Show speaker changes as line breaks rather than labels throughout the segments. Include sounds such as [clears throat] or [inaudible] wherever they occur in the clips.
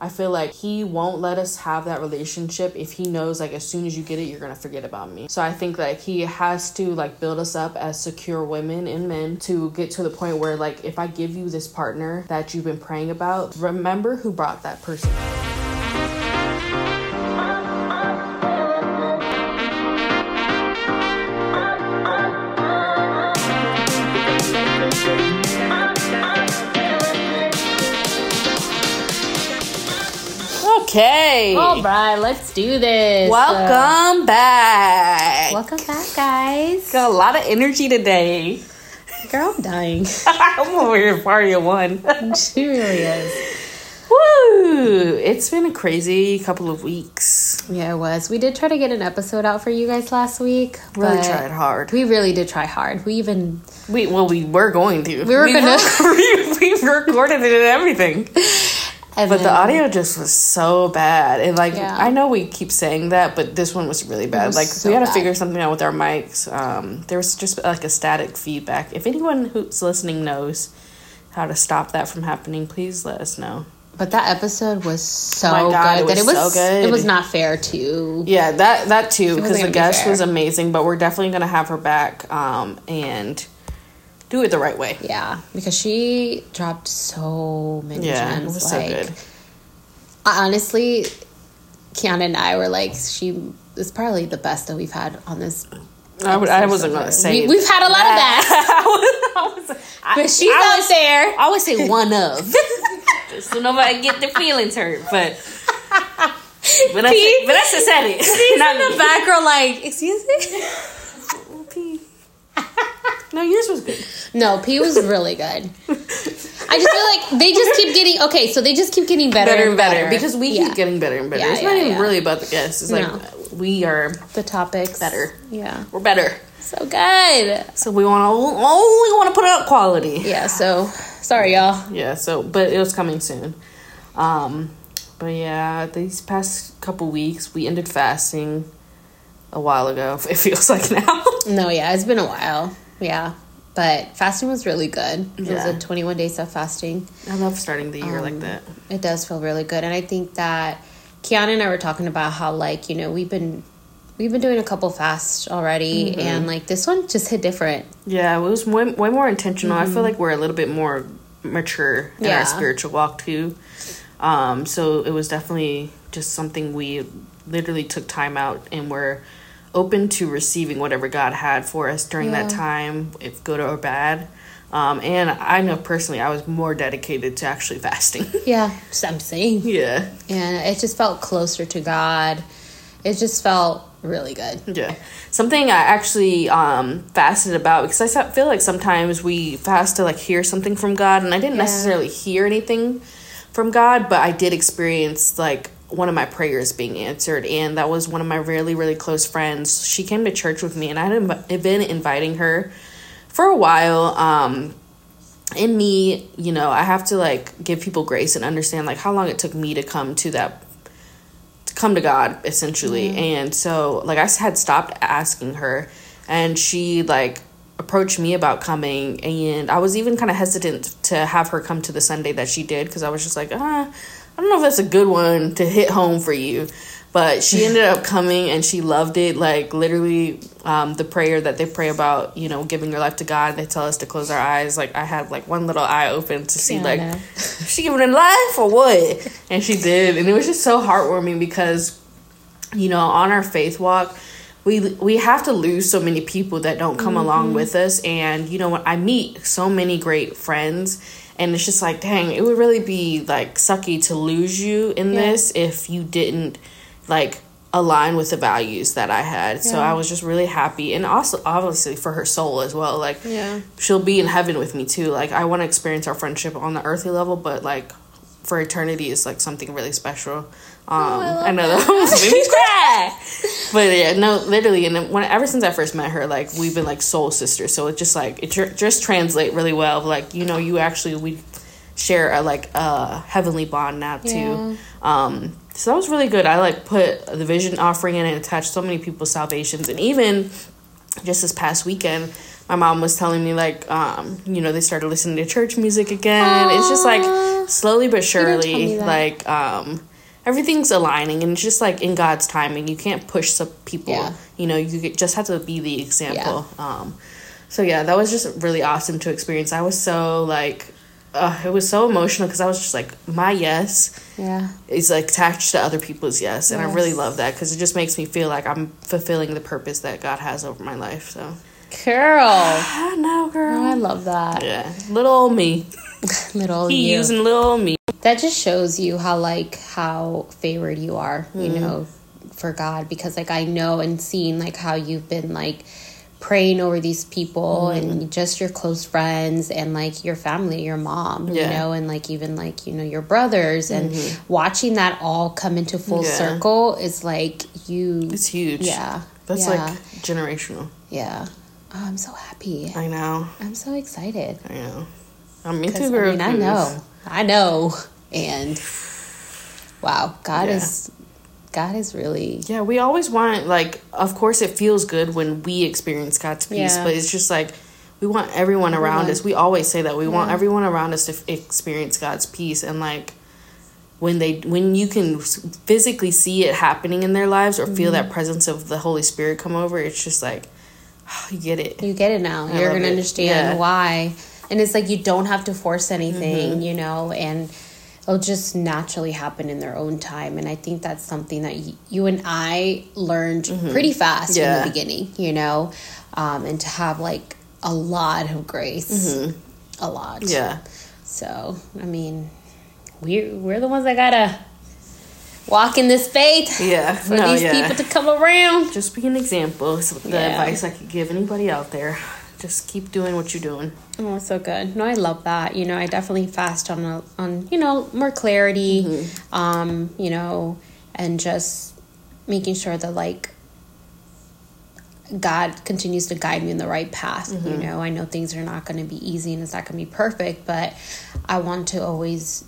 I feel like he won't let us have that relationship if he knows like as soon as you get it you're gonna forget about me. So I think like he has to like build us up as secure women and men to get to the point where like if I give you this partner that you've been praying about, remember who brought that person. Okay.
All right, let's do this.
Welcome back.
Uh, welcome back, guys.
Got a lot of energy today.
Girl, I'm dying. [laughs]
I'm over here party at one.
she really is.
Woo! It's been a crazy couple of weeks.
Yeah, it was. We did try to get an episode out for you guys last week.
Really tried hard.
We really did try hard. We even
We well, we were going to.
We were gonna- [laughs]
we, we recorded it and everything, [laughs]
and
but the audio just was so bad. And like,
Yeah.
I know we keep saying that, but this one was really bad.
was
like,
so
we had to figure something out with our mics. Um, there was just like a static feedback. If anyone who's listening knows how to stop that from happening, please let us know.
But that episode was so
God,
good
it
that it
was
was
so good.
it was not fair to
Yeah, that that too because the
be
guest was amazing, but we're definitely gonna have her back um, and do it the right way.
yeah because she dropped so many
Yeah, it
gems.
was so
like
good.
I- honestly, Kiana and I were like she is probably the best that we've had on this.
I, would, I wasn't
so
gonna say
We, we've had a lot of that, [laughs]
I was, I was, I,
but she's
I
out
was,
there.
I always say one of, Just [laughs] so nobody get their feelings hurt. But Vanessa,
Pete-
Vanessa said it.
She's [laughs] in the back row, like, excuse me.
No, yours was good.
No, P was really good. I just feel like they just keep getting okay. So they just keep getting better,
Better
and
and better because we
Yeah.
keep getting better and better.
Yeah,
it's not even
yeah.
really about the guests. It's like we are
the topics
Better.
Yeah,
we're better.
so good.
So we want to only want to put out quality.
Yeah. So sorry, y'all.
Yeah, so but it was coming soon. Um but yeah, these past couple weeks we ended fasting a while ago. [laughs] It feels like now.
No, yeah, it's been a while. Yeah, but fasting was really good. It
Yeah.
was a twenty-one days of fasting.
I love starting the year
Um,
like that.
It does feel really good, and I think that Kiana and I were talking about how like you know we've been we've been doing a couple fasts already,
Mm-hmm.
and like this one just hit different.
Yeah, it was way, way more intentional. I feel like we're a little bit more mature in
Mm-hmm. Yeah.
our spiritual walk too. Um, so it was definitely just something we literally took time out and were open to receiving whatever God had for us during that time, if good or bad. Um, and I know personally, I was more dedicated to actually [laughs] fasting.
Yeah, I'm
yeah,
and it just felt closer to God. It just felt really good.
yeah. Something I actually um, fasted about because I feel like sometimes we fast to like hear something from God, and I didn't
Yeah.
necessarily hear anything from God, but I did experience like one of my prayers being answered, and that was one of my really really close friends. She came to church with me, and I had been inviting her for a while. Um, in me, you know, I have to like give people grace and understand like how long it took me to come to that to come to God essentially. And so like i had stopped asking her and she like approached me about coming and I was even kind of hesitant to have her come to the Sunday that she did because I was just like, ah, I don't know if that's a good one to hit home for you. But she [laughs] ended up coming and she loved it. Like literally, um, the prayer that they pray about, you know, giving your life to God. They tell us to close our eyes. Like I had like one little eye open to see
Yeah,
like [laughs] she giving it life or what? And she did, and it was just so heartwarming because, you know, on our faith walk, we we have to lose so many people that don't come along with us, and you know, I meet so many great friends. And it's just like, dang, it would really be like sucky to lose you in
Yeah.
this if you didn't like align with the values that I had. So I was just really happy, and also obviously for her soul as well. Like,
Yeah.
she'll be in heaven with me too. Like I want to experience our friendship on the earthly level, but like for eternity is like something really special. Um, I, know that [laughs] almost made me cry, [laughs] but yeah, no, literally. And then when ever since I first met her, like we've been like soul sisters. So it just like it tr- just translate really well. Like you know, you actually we share a like a heavenly bond now too.
Yeah.
Um, so that was really good. I like put the vision offering in and attached so many people's salvations, and even just this past weekend, my mom was telling me like um you know they started listening to church music again it's just like slowly but surely like um everything's aligning and it's just like in god's timing. You can't push some people.
Yeah.
you know you just have to be the example. Um so yeah that was just really awesome to experience. I was so like uh, it was so emotional because i was just like my yes
Yeah.
is like attached to other people's yes and i really love that because it just makes me feel like i'm fulfilling the purpose that god has over my life so.
Girl. [sighs]
i know girl.
Oh, I love that.
yeah. Little old me. [laughs]
Little
he
you.
using little old me
that just shows you how like how favored you are you
Mm-hmm.
know for god because like i know and seeing like how you've been like praying over these people
Mm-hmm.
and just your close friends and like your family your mom you
Yeah. Mm-hmm.
know and like even like you know your brothers and watching that all come into full
Yeah.
circle is like you
it's huge.
Yeah.
That's
yeah,
like generational.
Yeah. Oh, i'm so happy.
I know.
I'm so excited.
I know. I'm me
'Cause,
too girl
I mean, I know, I know, and wow, God
Yeah.
is, God is really,
Yeah, we always want like of course it feels good when we experience God's peace,
Yeah.
but it's just like we want everyone around us. We always say that. We want everyone around us to f- experience God's peace and like when they when you can physically see it happening in their lives or feel
Mm-hmm.
that presence of the Holy Spirit come over, it's just like [sighs] you get it.
you get it now.
I
You're gonna
it.
understand
Yeah.
why, and it's like you don't have to force anything,
Mm-hmm.
you know, and it'll just naturally happen in their own time. And I think that's something that y- you and I learned pretty fast in
Mm-hmm.
The beginning, you know, um, and to have like a lot of grace, a lot,
Mm-hmm. Yeah.
So I mean, we we're the ones that gotta walk in this faith
Yeah.
for
no,
these
yeah.
people to come around.
just be an example. is the
Yeah.
advice I could give anybody out there. Just keep doing what you're doing.
Oh, it's so good. No, I love that. You know, I definitely fast on a, on you know more clarity,
Mm-hmm.
um, you know, and just making sure that like God continues to guide me in the right path. You
Mm-hmm.
know, I know things are not going to be easy and it's not going to be perfect, but I want to always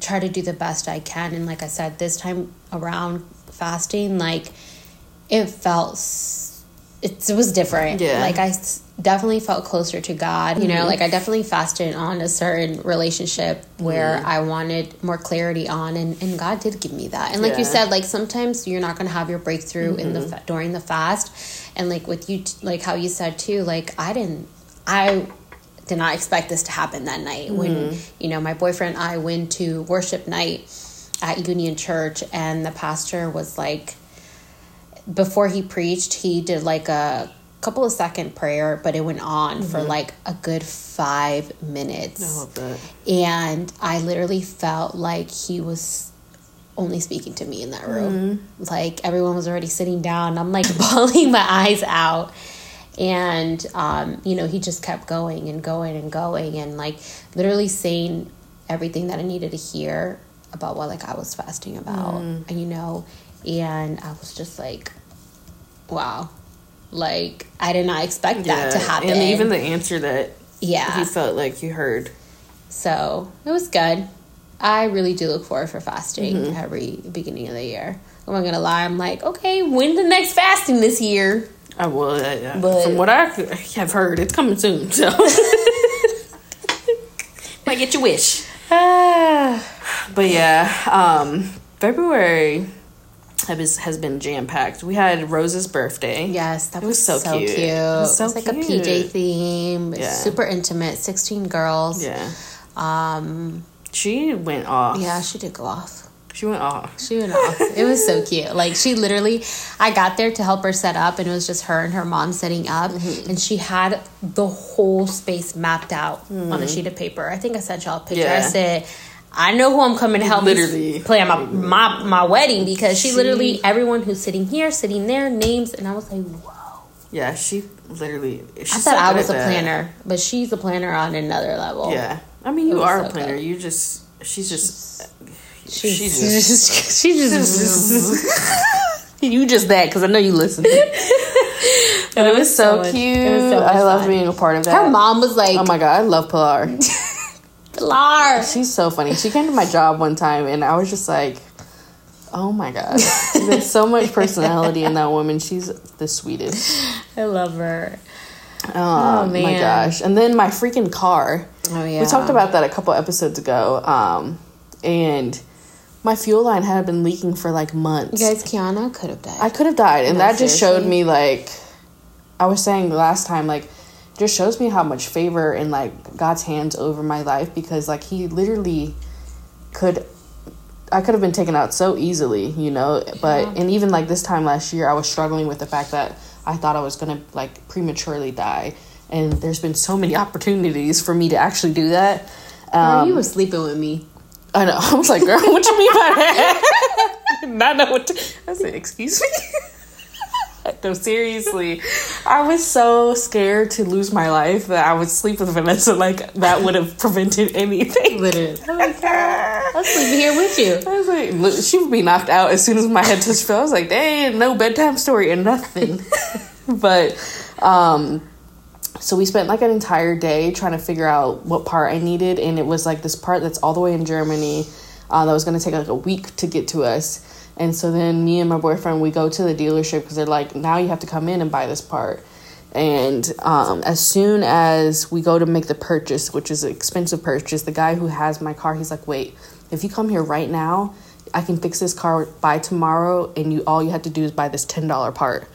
try to do the best I can. And like I said, this time around fasting, like it felt s- it, was different.
Yeah.
Like I definitely felt closer to God. You know, mm-hmm. like I definitely fasted on a certain relationship where mm-hmm. I wanted more clarity on, and, and God did give me that. And like you said, like sometimes you're not going to have your breakthrough in the mm-hmm. during the fast, and like with you, like how you said too, like I didn't, I did not expect this to happen that night when you know my boyfriend and I went to worship night at Union Church, and the pastor was like before he preached, he did like a couple of second prayer, but it went on for mm-hmm. like a good five minutes.
I.
And I literally felt like he was only speaking to me in that room. Mm-hmm. Like everyone was already sitting down. I'm like [laughs] bawling my eyes out. And, um, you know, he just kept going and going and going and like literally saying everything that I needed to hear about what like I was fasting about. Mm-hmm. And, you know, and I was just like, wow. Like I did not expect that to happen.
And even the answer that
yeah.
he felt like you heard.
So it was good. I really do look forward for fasting
Mm-hmm.
every beginning of the year. I'm not gonna lie. I'm like, okay, when's the next fasting this year?
I will. Uh,
But-
from what I have heard, it's coming soon. So [laughs] might get your wish.
Ah,
But yeah, um, February has has been jam packed. We had Rose's birthday.
yes, that
It
was,
was so
so,
cute.
cute.
It was so
it's like a. PJ theme.
Yeah.
super intimate. Sixteen girls.
Yeah,
Um.
she went off.
Yeah, she did go off.
she went off.
She went off. It was so cute. Like she literally, I got there to help her set up, and it was just her and her mom setting up,
Mm-hmm.
and she had the whole space mapped out on a sheet of paper. I think I sent y'all a picture. I
Mm.
Said. I know who I'm coming to help
Literally.
plan my, my my wedding because she,
She-
literally everyone who's sitting here, sitting there, names, and I was like, whoa.
Yeah, she literally. She's
I
so
thought I was a
at that.
planner, but she's a planner on another level.
Yeah, I mean, you are
so
a planner.
good.
You just. She's just.
she's,
she
she's
just-
she's just [laughs] [laughs]
you just that because I know you listen. [laughs] it was so,
much-
cute.
was so
I love being a part of that.
her mom was like,
Oh my god, I love Pilar.
Pilar.
She's so funny. She came to my job one time and I was just like, oh my god. There's so much personality in that woman. She's the sweetest.
I love her.
Oh, my
man.
gosh! And then my freaking car.
Oh yeah.
We talked about that a couple episodes ago. Um, and my fuel line had been leaking for like months.
You guys, Kiana could have died.
I could have died, and
No,
that just showed me like I was saying last time, like just shows me how much favor and like God's hands over my life because like He literally could. I could have been taken out so easily, you know, but
Yeah.
and even like this time last year, I was struggling with the fact that I thought I was gonna like prematurely die, and there's been so many [laughs] opportunities for me to actually do that.
Girl,
Um,
you were sleeping with me.
I know. [laughs] I was like, girl, what you mean by that? [laughs] Not know what to. I said, excuse me. [laughs] no, seriously, I was so scared to lose my life that I would sleep with Vanessa. Like that would have prevented anything. [laughs]
Literally. [laughs] I'll sleep here with you.
I was like, look, she would be knocked out as soon as my head touched fell. I was like, dang, no bedtime story and nothing. but, um, so we spent like an entire day trying to figure out what part I needed, and it was like this part that's all the way in Germany. Uh, that was going to take like a week to get to us. And so then me and my boyfriend we go to the dealership because they're like, now you have to come in and buy this part. And um, as soon as we go to make the purchase, which is an expensive purchase, the guy who has my car, he's like, wait, if you come here right now, I can fix this car by tomorrow, and you all you have to do is buy this ten dollar part.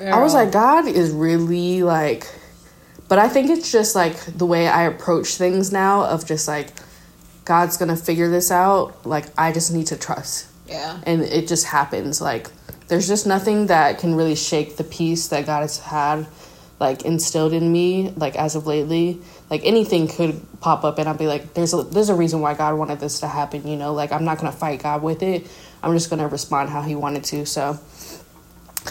I was like, God is really like, but I think it's just like the way I approach things now of just like, God's gonna figure this out. Like, I just need to trust.
Yeah.
And it just happens. Like, there's just nothing that can really shake the peace that God has had, like, instilled in me, like, as of lately. Like, anything could pop up, and I'll be like, there's a, there's a reason why God wanted this to happen, you know? Like, I'm not gonna fight God with it. I'm just gonna respond how He wanted to. So,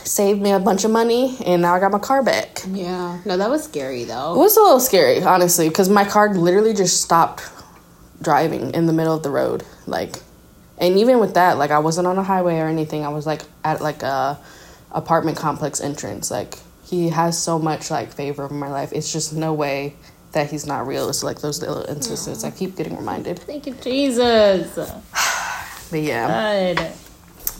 saved me a bunch of money, and now I got my car back.
Yeah. No, that was scary though.
It was a little scary, honestly, because my car literally just stopped driving in the middle of the road. Like, and even with that, like, I wasn't on a highway or anything. I was like at like a apartment complex entrance. Like, he has so much like favor over my life. It's just no way that he's not real. It's like those little instances. I keep getting reminded.
Thank you, Jesus. [sighs]
But yeah,
Good.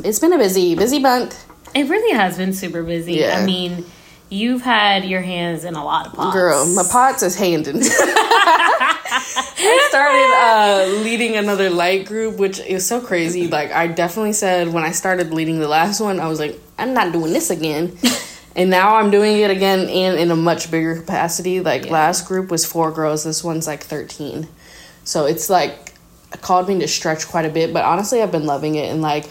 it's been a busy, busy month.
It really has been super busy.
Yeah.
I mean, you've had your hands in a lot of pots.
Girl, my pots is handing. [laughs] I started uh, leading another light group, which is so crazy. Like I definitely said when I started leading the last one, I was like, I'm not doing this again. [laughs] and now I'm doing it again and in a much bigger capacity. Like last group was four girls, this one's like thirteen. So it's like called me to stretch quite a bit, but honestly I've been loving it and like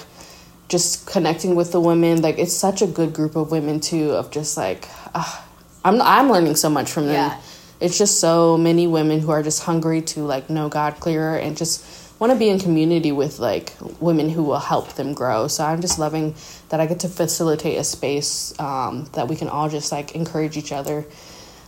just connecting with the women. Like it's such a good group of women too. Of just like, uh, I'm I'm learning so much from them.
Yeah.
It's just so many women who are just hungry to like know God clearer and just want to be in community with like women who will help them grow. So I'm just loving that I get to facilitate a space um, that we can all just like encourage each other.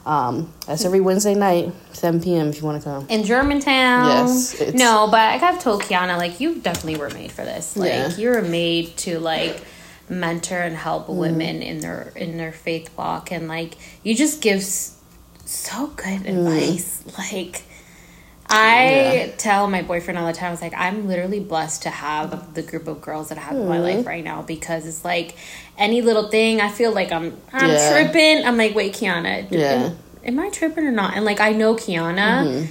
Um, that's every Wednesday night, 7 p.m. If you want to come.
In Germantown.
Yes, it's-
No, but I have told Kiana, like, you definitely were made for this. Like,
Yeah.
you were made to, like, mentor and help
Mm-hmm.
women in their in their faith walk and like you just give s- so good
Mm.
advice like I
Yeah.
tell my boyfriend all the time, I was like, I'm literally blessed to have the group of girls that I have in
Mm.
my life right now because it's like any little thing, I feel like I'm I'm
Yeah.
tripping. I'm like, wait, Kiana,
Yeah.
am, am I tripping or not? And like I know Kiana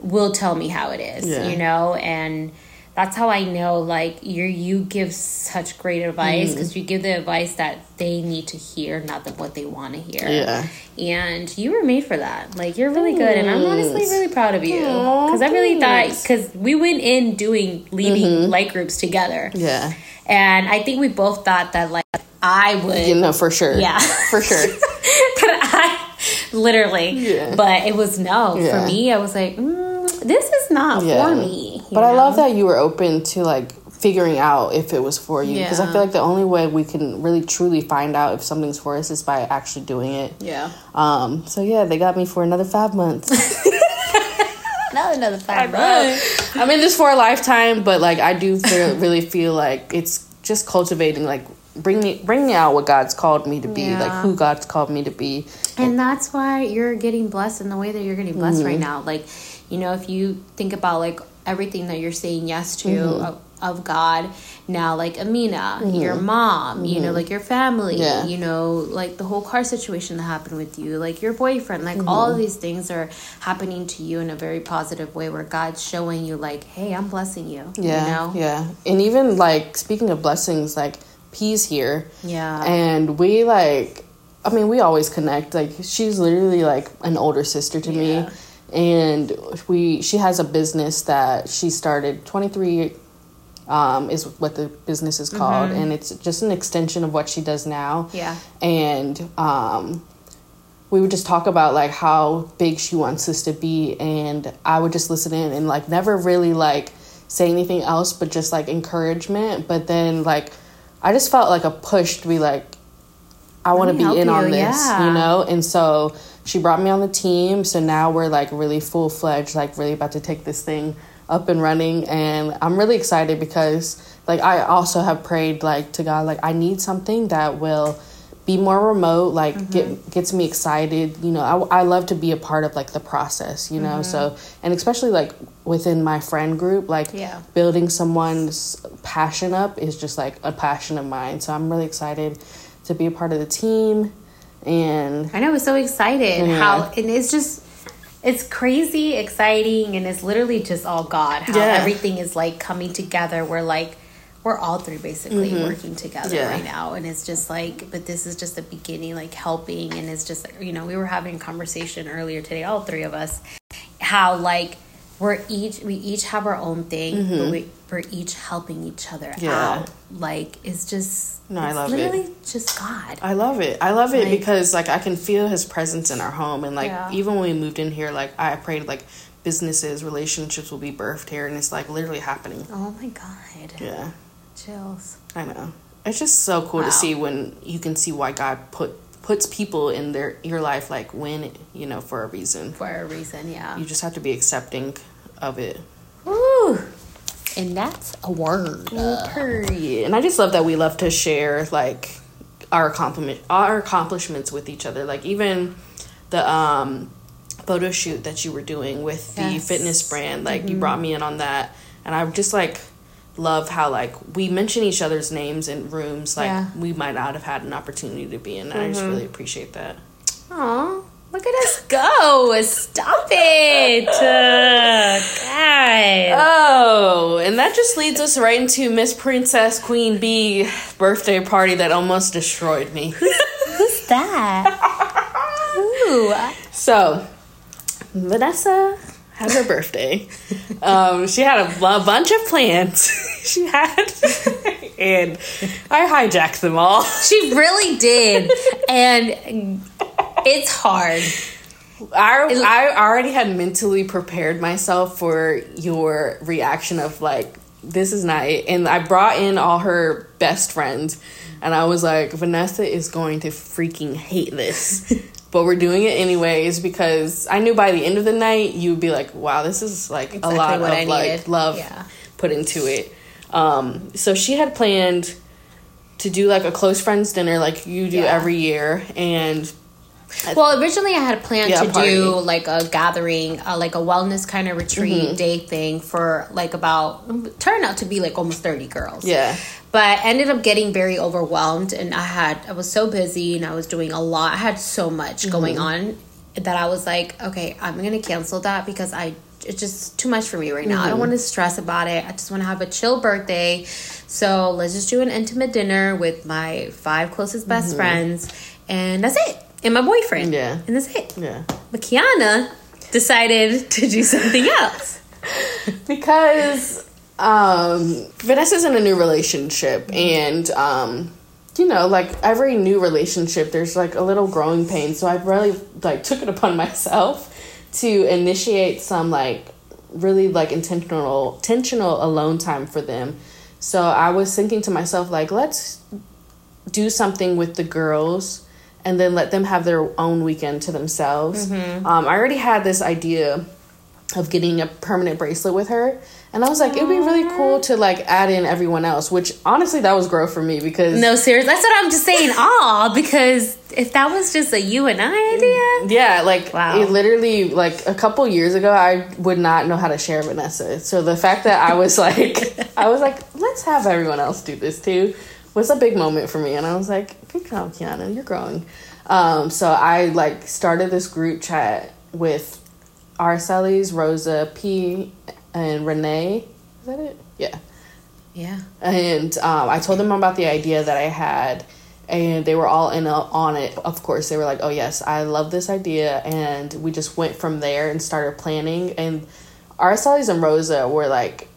will tell me how it is,
Mm-hmm.
You know, and that's how I know like you you give such great advice
Mm-hmm.
because you give the advice that they need to hear, not that what they want to hear.
Yeah.
And you were made for that. Like you're really good, and I'm honestly really proud of you because I really thought because we went in doing leading light groups together,
Yeah.
and I think we both thought that like I would,
You know, for sure.
Yeah.
For sure. [laughs]
but I literally,
Yeah.
but it was no
Yeah.
for me. I was like, mm, this is not
Yeah.
for me. You
But I love that you were open to like figuring out if it was for you because I feel like the only way we can really truly find out if something's for us is by actually doing it.
Yeah.
Um. So yeah, they got me for another five months. [laughs]
Not another five
I'm in this for a lifetime, but like I do feel, [laughs] really feel like it's just cultivating like bring me bring me out what God's called me to be, like who God's called me to be.
And that's why you're getting blessed in the way that you're getting blessed right now. Like, you know, if you think about like everything that you're saying yes to, mm-hmm. a, of God. Now, like Amina, mm-hmm. your mom, you know, mm-hmm. like your family,
Yeah.
you know, like the whole car situation that happened with you, like your boyfriend, like all of these things are happening to you in a very positive way where God's showing you, like, hey, I'm blessing you.
Yeah,
You know?
yeah, and even like speaking of blessings, like P's here,
Yeah.
and we like, I mean, we always connect. Like she's literally like an older sister to me,
Yeah.
And we she has a business that she started twenty three. Um, is what the business is called, and it's just an extension of what she does now.
Mm-hmm. Yeah.
and um, we would just talk about like how big she wants us to be and i would just listen in and like never really like say anything else but just like encouragement but then like i just felt like a push to be like i want to be in on
you,
this
yeah.
you know and so she brought me on the team so now we're like really full-fledged like really about to take this thing up and running and i'm really excited because like i also have prayed like to god like i need something that will be more remote like
Mm-hmm.
get gets me excited you know I, I love to be a part of like the process you know so and especially like within my friend group like
Mm-hmm. Yeah.
building someone's passion up is just like a passion of mine so i'm really excited to be a part of the team and
I know, I was so excited
Yeah.
how, and it's just, it's crazy, exciting, and it's literally just all God. How
Yeah.
everything is like coming together. We're like, we're all three basically working together
Mm-hmm. Yeah.
right now, and it's just like, but this is just the beginning, like helping, and it's just, you know, we were having a conversation earlier today, all three of us, how like we're each we each have our own thing, but we, we're each helping each other.
Yeah.
out. Like it's just,
No, I
it's
love it.
literally just God.
I love it. I love it
Like-
because like I can feel his presence in our home and like
Yeah.
even when we moved in here like I prayed like businesses, relationships will be birthed here and it's like literally happening.
Oh my God.
Yeah.
Chills.
I know. It's just so cool
Wow.
to see when you can see why God put puts people in their your life like when, you know, for a reason.
For a reason, yeah.
You just have to be accepting of it.
Woo! And that's a word.
Period. And I just love that we love to share like our accomplishment our accomplishments with each other. Like even the um photo shoot that you were doing with the
Yes.
fitness brand, like you brought me in on that. And I just like love how like we mention each other's names in rooms like
Yeah.
we might not have had an opportunity to be in. I just really appreciate that.
Aw, look at us go. Stop it. [laughs] Uh, God.
Oh, and that just leads us right into Miss Princess Queen Bee birthday party that almost destroyed me.
Who's that? [laughs] Who?
So, Vanessa had her birthday. [laughs] Um, she had a, a bunch of plans. she had, and I hijacked them all.
She really did. And it's hard.
I, I already had mentally prepared myself for your reaction of like, this is not it. And I brought in all her best friends, and I was like, Vanessa is going to freaking hate this. [laughs] but we're doing it anyways because I knew by the end of the night you would be like, wow, this is like
Exactly
a lot of
I
like
needed.
love
Yeah.
put into it. Um, so she had planned to do like a close friends dinner like you do
Yeah.
every year and
Well, originally I had planned
Yeah,
to
party.
do like a gathering, uh, like a wellness kind of retreat
Mm-hmm.
day thing for like about turned out to be like almost thirty girls.
yeah.
but I ended up getting very overwhelmed, and I had I was so busy and I was doing a lot. I had so much going on that I was like, okay, I'm gonna cancel that because I it's just too much for me right now. I don't want to stress about it. I just want to have a chill birthday. So let's just do an intimate dinner with my five closest best friends, and that's it. And my boyfriend.
Yeah.
and that's it.
Yeah.
But Kiana decided to do something [laughs] else.
because um Vanessa's in a new relationship and um you know like every new relationship there's like a little growing pain so I really like took it upon [laughs] myself to initiate some like really like intentional intentional alone time for them so I was thinking to myself like let's do something with the girls and then let them have their own weekend to themselves um, I already had this idea of getting a permanent bracelet with her. And I was like, it'd be really cool to like add in everyone else, which honestly that was growth for me because
No, serious. That's what I'm just saying. [laughs] Aw, because if that was just a you and I idea,
Yeah, like
Wow.
it literally like a couple years ago I would not know how to share Vanessa. So the fact that I was like [laughs] I was like, let's have everyone else do this too was a big moment for me and I was like, Good job, Kiana, you're growing. Um, so I like started this group chat with Aracelis, Rosa, P and Renee. Is that it? Yeah.
yeah.
and um, I told them about the idea that I had, and they were all in a, on it. Of course, they were like, "Oh yes, I love this idea," and we just went from there and started planning. And Araceli's and Rosa were like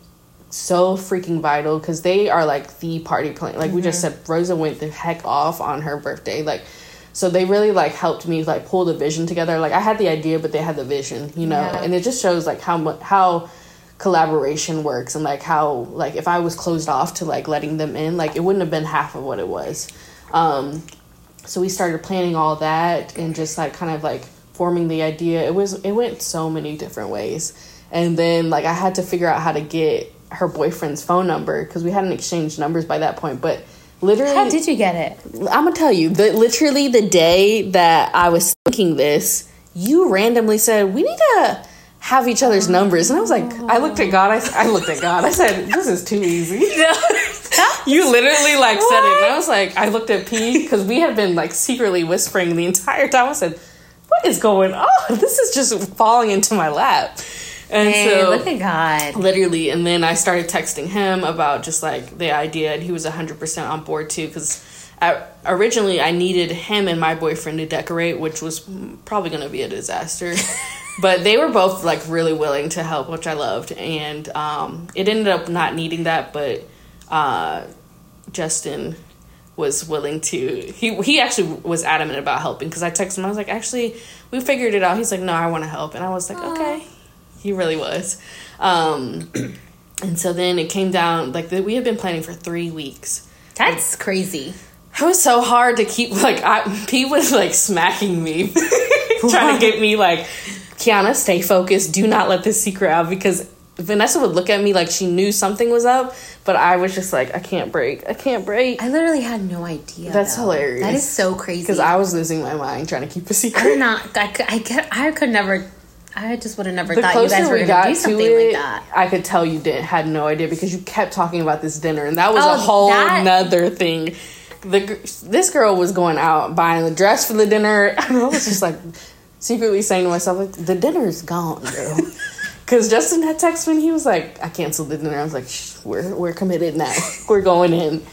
so freaking vital because they are like the party plan. Like we just said, Rosa went the heck off on her birthday. Like. So they really like helped me like pull the vision together. Like I had the idea, but they had the vision, you know.
Yeah.
And it just shows like how much how collaboration works and like how like if I was closed off to like letting them in, like it wouldn't have been half of what it was. Um so we started planning all that and just like kind of like forming the idea. It was it went so many different ways. And then like I had to figure out how to get her boyfriend's phone number because we hadn't exchanged numbers by that point, but literally
How did you get it?
I'm gonna tell you that literally the day that I was thinking this, you randomly said we need to have each other's numbers, and I was like, I looked at God. I, I looked at God. I said, this is too easy. [laughs] [laughs] you literally like said it, and I was like, I looked at P because we had been like secretly whispering the entire time. I said, what is going on? [laughs] This is just falling into my lap. And
Hey,
so
look at God.
literally and then i started texting him about just like the idea and he was 100% on board too because originally i needed him and my boyfriend to decorate which was probably going to be a disaster. [laughs] But they were both like really willing to help which i loved and um, it ended up not needing that but uh, justin was willing to he he actually was adamant about helping because i texted him i was like actually we figured it out. He's like no i want to help and i was like okay he really was. Um, and so then it came down like the, we had been planning for three weeks.
That's crazy.
It was so hard to keep like I [laughs] Pete was like smacking me, [laughs] trying to get me like, Kiana, stay focused. Do not let this secret out because Vanessa would look at me like she knew something was up, but I was just like, I can't break. I can't break
I literally had no idea.
That's
though.
hilarious.
That is so crazy.
because I was losing my mind trying to keep a secret.
did not. I could. I could. I could never. I just would have never
the
thought you guys were
we
going to do
to
something
it,
like that.
I could tell you didn't had no idea because you kept talking about this dinner, and that was
Oh,
a whole
that-
nother thing. The this girl was going out buying the dress for the dinner, [laughs] and I was just like secretly saying to myself, like, the dinner's gone, girl. [laughs] Because Justin had texted me, and he was like, I canceled the dinner. I was like, Shh, we're we're committed now. [laughs] we're going in.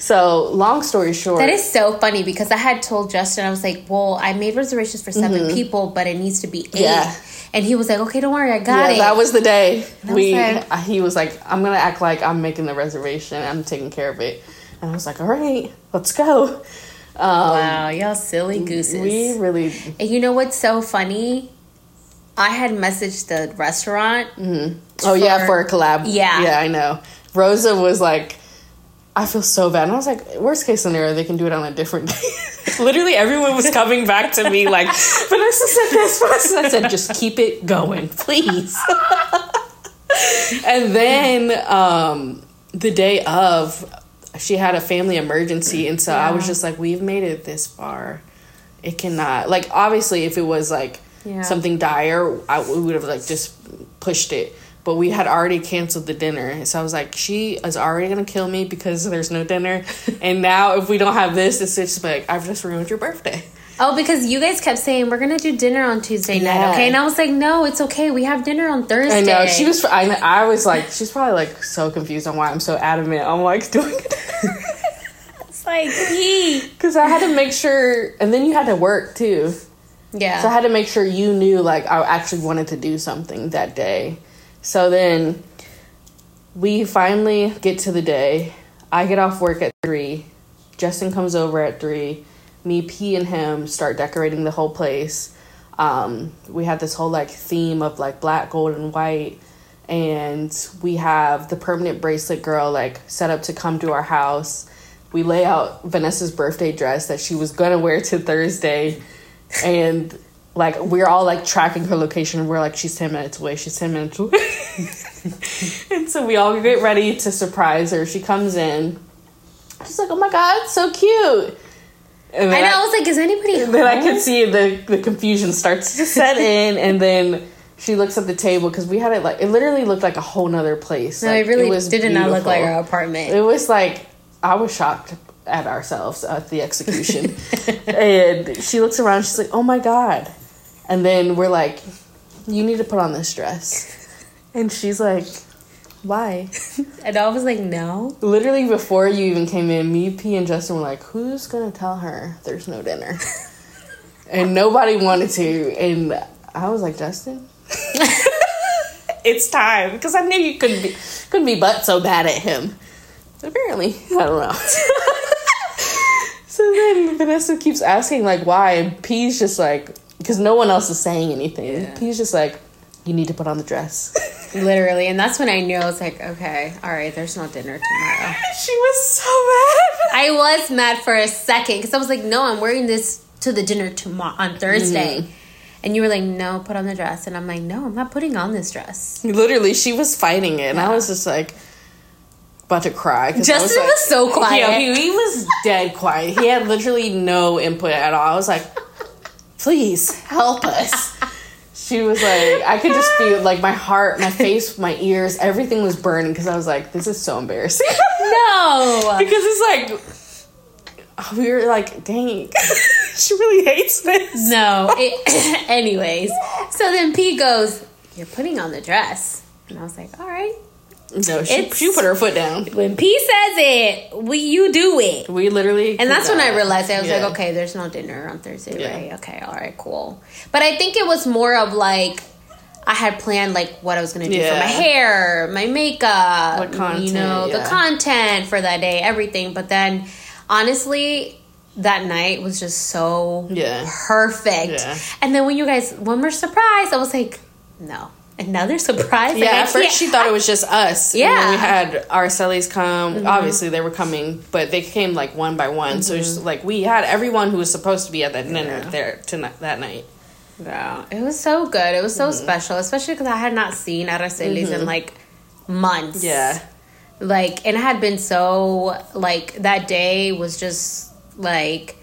So long story short,
That is so funny because I had told Justin, I was like, well, I made reservations for 7 people, but it needs to be eight.
Mm-hmm. Yeah.
And he was like, okay, don't worry, I got
yeah,
it.
that was the day
was
we.
like-
he was like, "I'm gonna act like I'm making the reservation. I'm taking care of it." And I was like, "All right, let's go." Um,
wow, y'all silly gooses.
We really,
and you know what's so funny? I had messaged the restaurant.
oh yeah,
For-
for a collab.
Yeah.
yeah, I know. Rosa was like, "I feel so bad," and I was like, "Worst case scenario, they can do it on a different [laughs] day." Literally, everyone was coming back to me like, "Vanessa said this." Vanessa I said, "Just keep it going, please." and then um, the day of, she had a family emergency, and so I was just like, "We've made it this far. It cannot like obviously if it was like
Yeah.
something dire, I we would have like just pushed it." But we had already canceled the dinner, so I was like, "She is already gonna kill me because there's no dinner." [laughs] and now, if we don't have this, it's just like I've just ruined your birthday.
Oh, because you guys kept saying we're gonna do dinner on Tuesday night, okay? And I was like, no, it's okay. We have dinner on Thursday.
I know she was. I, I was like, she's probably like so confused on why I'm so adamant. I'm like [laughs] doing it [laughs]
It's like, he.
because I had to make sure, and then you had to work too.
Yeah.
So I had to make sure you knew like I actually wanted to do something that day. So then we finally get to the day. I get off work at three. Justin comes over at three. Me, P, and him start decorating the whole place. Um, we had this whole like theme of like black, gold, and white. And we have the permanent bracelet girl like set up to come to our house. We lay out Vanessa's birthday dress that she was gonna wear to Thursday and like we're all like tracking her location. We're like, she's ten minutes away. She's ten minutes away. [laughs] and so we all get ready to surprise her. She comes in. She's like, "Oh my god, so cute!" And
I. I was like, is anybody?
then I could see the the confusion starts to set [laughs] in, and then she looks at the table because we had it like it literally looked like a whole nother place.
No,
like,
it really
was
did not look like
beautiful.
our apartment.
It was like I was shocked at ourselves at the execution, [laughs] and she looks around. She's like, "Oh my god!" And then we're like, "You need to put on this dress," and she's like, "Why?" [laughs]
and I was like, no.
Literally before you even came in, me, P, and Justin were like, "Who's gonna tell her there's no dinner?" [laughs] and nobody wanted to, and I was like, "Justin." [laughs] it's time because I knew you couldn't be couldn't be but so bad at him. Apparently, I don't know. so then Vanessa keeps asking like why, and P's just like because no one else is saying anything.
Yeah.
P's just like, you need to put on the dress. [laughs]
Literally, and that's when I knew I was like, okay, all right, there's no dinner tomorrow. [laughs]
she was so mad.
I was mad for a second because I was like, no, I'm wearing this to the dinner tomorrow on Thursday.
Mm-hmm.
And you were like, no, put on the dress. And I'm like, no, I'm not putting on this dress.
Literally, she was fighting it, and I was just like about to cry. I
Justin
like-
was so quiet. [laughs]
Yeah, he, he was dead quiet. He had literally no input at all. I was like, please help us. She was like, I could just feel like my heart, my face, my ears, everything was burning because I was like, this is so embarrassing. [laughs]
No. [laughs]
because it's like, we were like, dang, [laughs] she really hates this.
No. It, [coughs] anyways, so then P goes, you're putting on the dress. And I was like, all right.
No, she,
It's-
she put her foot down.
When P says it, we you do it.
We literally,
And that's when I
could not-
realized I was
Yeah.
like, okay, there's no dinner on Thursday,
Yeah.
right? Okay, all right, cool. But I think it was more of like I had planned like what I was gonna do for my hair, my makeup,
What content,
you know, the content for that day, everything. But then honestly, that night was just so
Yeah.
perfect.
Yeah.
And then when you guys when we're surprised, I was like, no. Another surprise.
Yeah, at first she thought it was just us.
Yeah. Mm-hmm.
We had Aracelis come. Obviously, they were coming, but they came like one by one. So it's just, like we had everyone who was supposed to be at that dinner there tonight that night.
Yeah, it was so good. It was so
Mm-hmm.
special, especially because I had not seen Aracelis in like months.
Yeah.
like and it had been so like that day was just like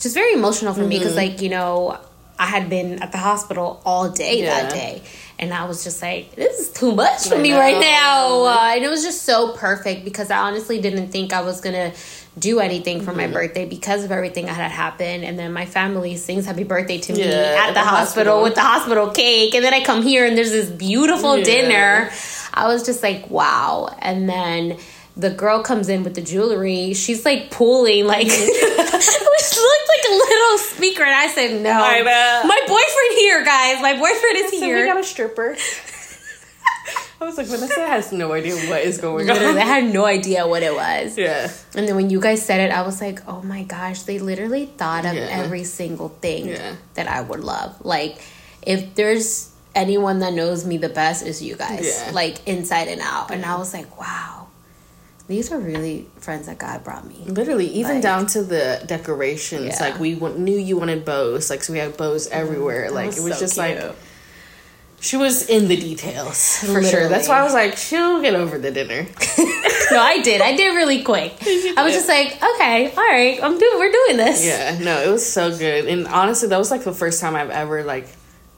just very emotional for me because
Mm-hmm.
like you know I had been at the hospital all day that day. And I was just like, this is too much for
I
me
know.
right now. Uh, and it was just so perfect because I honestly didn't think I was going to do anything for
Mm-hmm.
my birthday because of everything that had happened. And then my family sings happy birthday to me
Yeah,
at the, hospital, with the hospital cake. And then I come here and there's this beautiful
Yeah.
dinner. I was just like, wow. And then the girl comes in with the jewelry. She's like pulling, like, [laughs] which looked like a little speaker. And I said, no.
I know.
My boyfriend here, guys. My boyfriend is
So
here.
we got a stripper. [laughs] I was like, Vanessa has no idea what is going
Literally, I had no idea what it was.
Yeah.
And then when you guys said it, I was like, oh my gosh, they literally thought of
Yeah.
every single thing
Yeah.
that I would love. Like, if there's anyone that knows me the best, is you guys.
Yeah.
Like, inside and out. And I was like, wow, these are really friends that God brought me.
Literally, even
Like-
down to the decorations.
Yeah.
Like we w- knew you wanted bows. Like so, we had bows mm-hmm. everywhere.
That
like
was
it was
so
just like
cute.
she was in the details for sure. That's why I was like, she'll get over the dinner. [laughs]
no, I did. I did really quick. [laughs] I was just like, okay, all right, I'm doing. We're doing this.
Yeah, no, it was so good. And honestly, that was like the first time I've ever like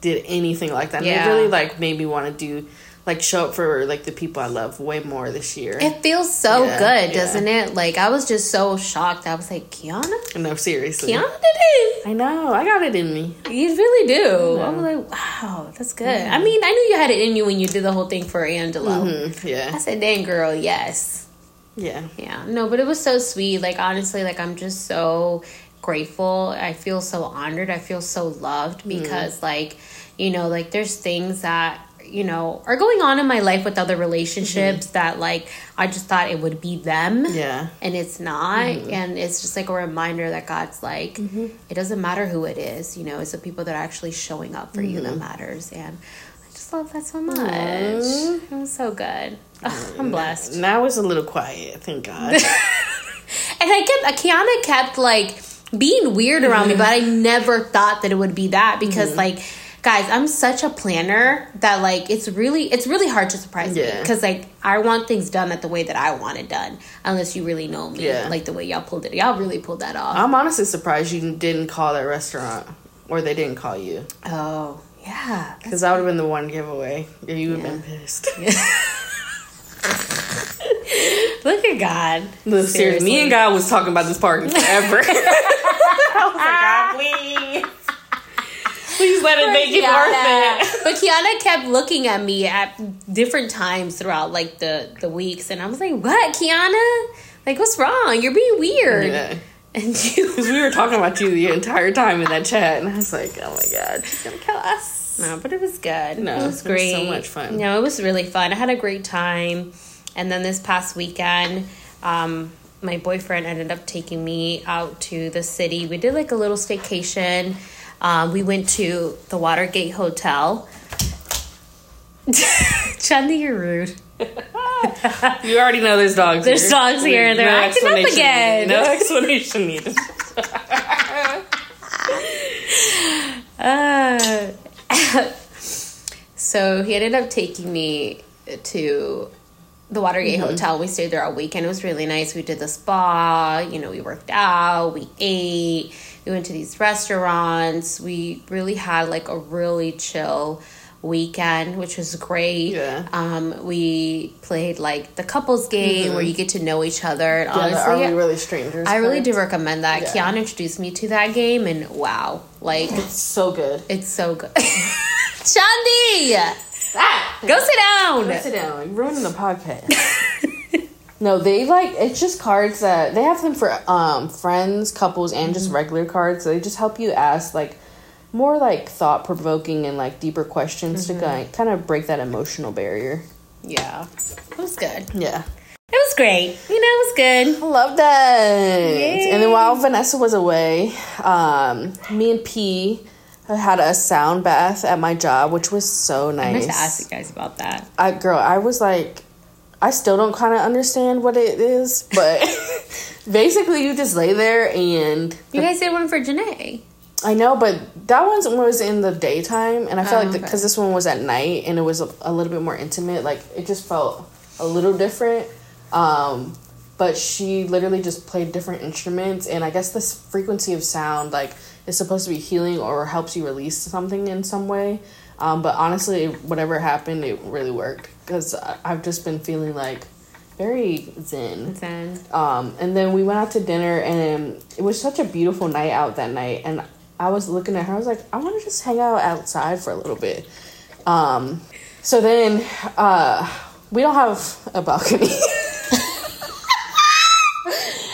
did anything like that. And
Yeah.
it really like made me want to do like show up for like the people I love way more this year.
It feels so
Yeah,
good,
yeah.
doesn't it? Like I was just so shocked. I was like, Kiana,
no, seriously.
Kiana did it.
I know, I got it in me.
You really do. I was like, wow, that's good. I mean, I knew you had it in you when you did the whole thing for Angelo.
Mm,
I
yeah,
said, dang, girl, yes.
yeah,
Yeah. No, but it was so sweet. Like, honestly, like, I'm just so grateful. I feel so honored. I feel so loved because, like, you know, like, there's things that, you know, are going on in my life with other mm-hmm. relationships that, like, I just thought it would be them.
yeah.
and it's not. Mm-hmm. And it's just like a reminder that god's like mm-hmm. it doesn't matter who it is you know it's the people that are actually showing up for you that matters. And i just love that so much. It was so good. Ugh, [laughs] i'm blessed.
Now it's a little quiet, thank God. [laughs]
and i kept kiana kept like being weird around me, but I never thought that it would be that because
Mm-hmm.
like guys, I'm such a planner that like it's really it's really hard to surprise me because like I want things done at the way that I want it done unless you really know me
Yeah.
like the way y'all pulled it. Y'all really pulled that off.
I'm honestly surprised you didn't call that restaurant or they didn't call you
oh yeah,
because that would have been the one giveaway. Yeah, you would have been pissed. [laughs]
look at God.
Look, seriously, me and God was talking about this party forever. [laughs] I was like, God, please, please let it make it worth it.
But Kiana kept looking at me at different times throughout like the the weeks, and I was like, "What, Kiana? Like, what's wrong? You're being weird."
Yeah.
And you, [laughs]
Because we were talking about you the entire time in that chat, and I was like, oh my god, she's gonna kill us.
no, but it was good.
No,
it
it
was
was so much fun.
No, it was really fun. I had a great time, and then this past weekend. Um, my boyfriend ended up taking me out to the city. We did like a little staycation. Um, we went to the Watergate Hotel. [laughs] Chandi, you're rude. [laughs]
You already know there's dogs.
There's
here.
dogs here. They're acting up again.
needed. No explanation needed. [laughs]
Uh, so he ended up taking me to the Watergate
Mm-hmm.
Hotel. We stayed there all weekend. It was really nice. We did the spa. You know, we worked out. We ate. We went to these restaurants. We really had like a really chill weekend, which was great.
Yeah.
Um, we played like the couples game where you get to know each other. And
Mm-hmm. Yeah,
honestly,
are we really strangers?
I really do recommend that.
Yeah.
Kiana introduced me to that game, and wow, like
It's so good.
it's so good. [laughs] Chandi, go sit down.
Sit down. You're ruining the podcast. [laughs] no, they like it's just cards that they have them for um friends, couples, and just
Mm-hmm.
regular cards. So they just help you ask like more like thought provoking and like deeper questions
Mm-hmm.
to kind kind of break that emotional barrier.
Yeah, it was good.
Yeah.
It was great. You know, it was good.
I love that. And then while Vanessa was away, um, me and P had a sound bath at my job, which was so
I meant
nice.
to ask you guys about that.
I girl, I was like, I still don't kind of understand what it is, but [laughs] basically you just lay there and
You guys did one for Janae.
I know, but that one was in the daytime, and I felt
Oh,
like
okay.
because this one was at night and it was a, a little bit more intimate, like it just felt a little different. Um, but she literally just played different instruments, and I guess this frequency of sound like is supposed to be healing or helps you release something in some way. Um, but honestly, whatever happened, it really worked because I've just been feeling like very zen.
Then
Um, and then we went out to dinner, and it was such a beautiful night out that night. And I was looking at her, I was like, I want to just hang out outside for a little bit. Um, so then uh, we don't have a balcony. [laughs]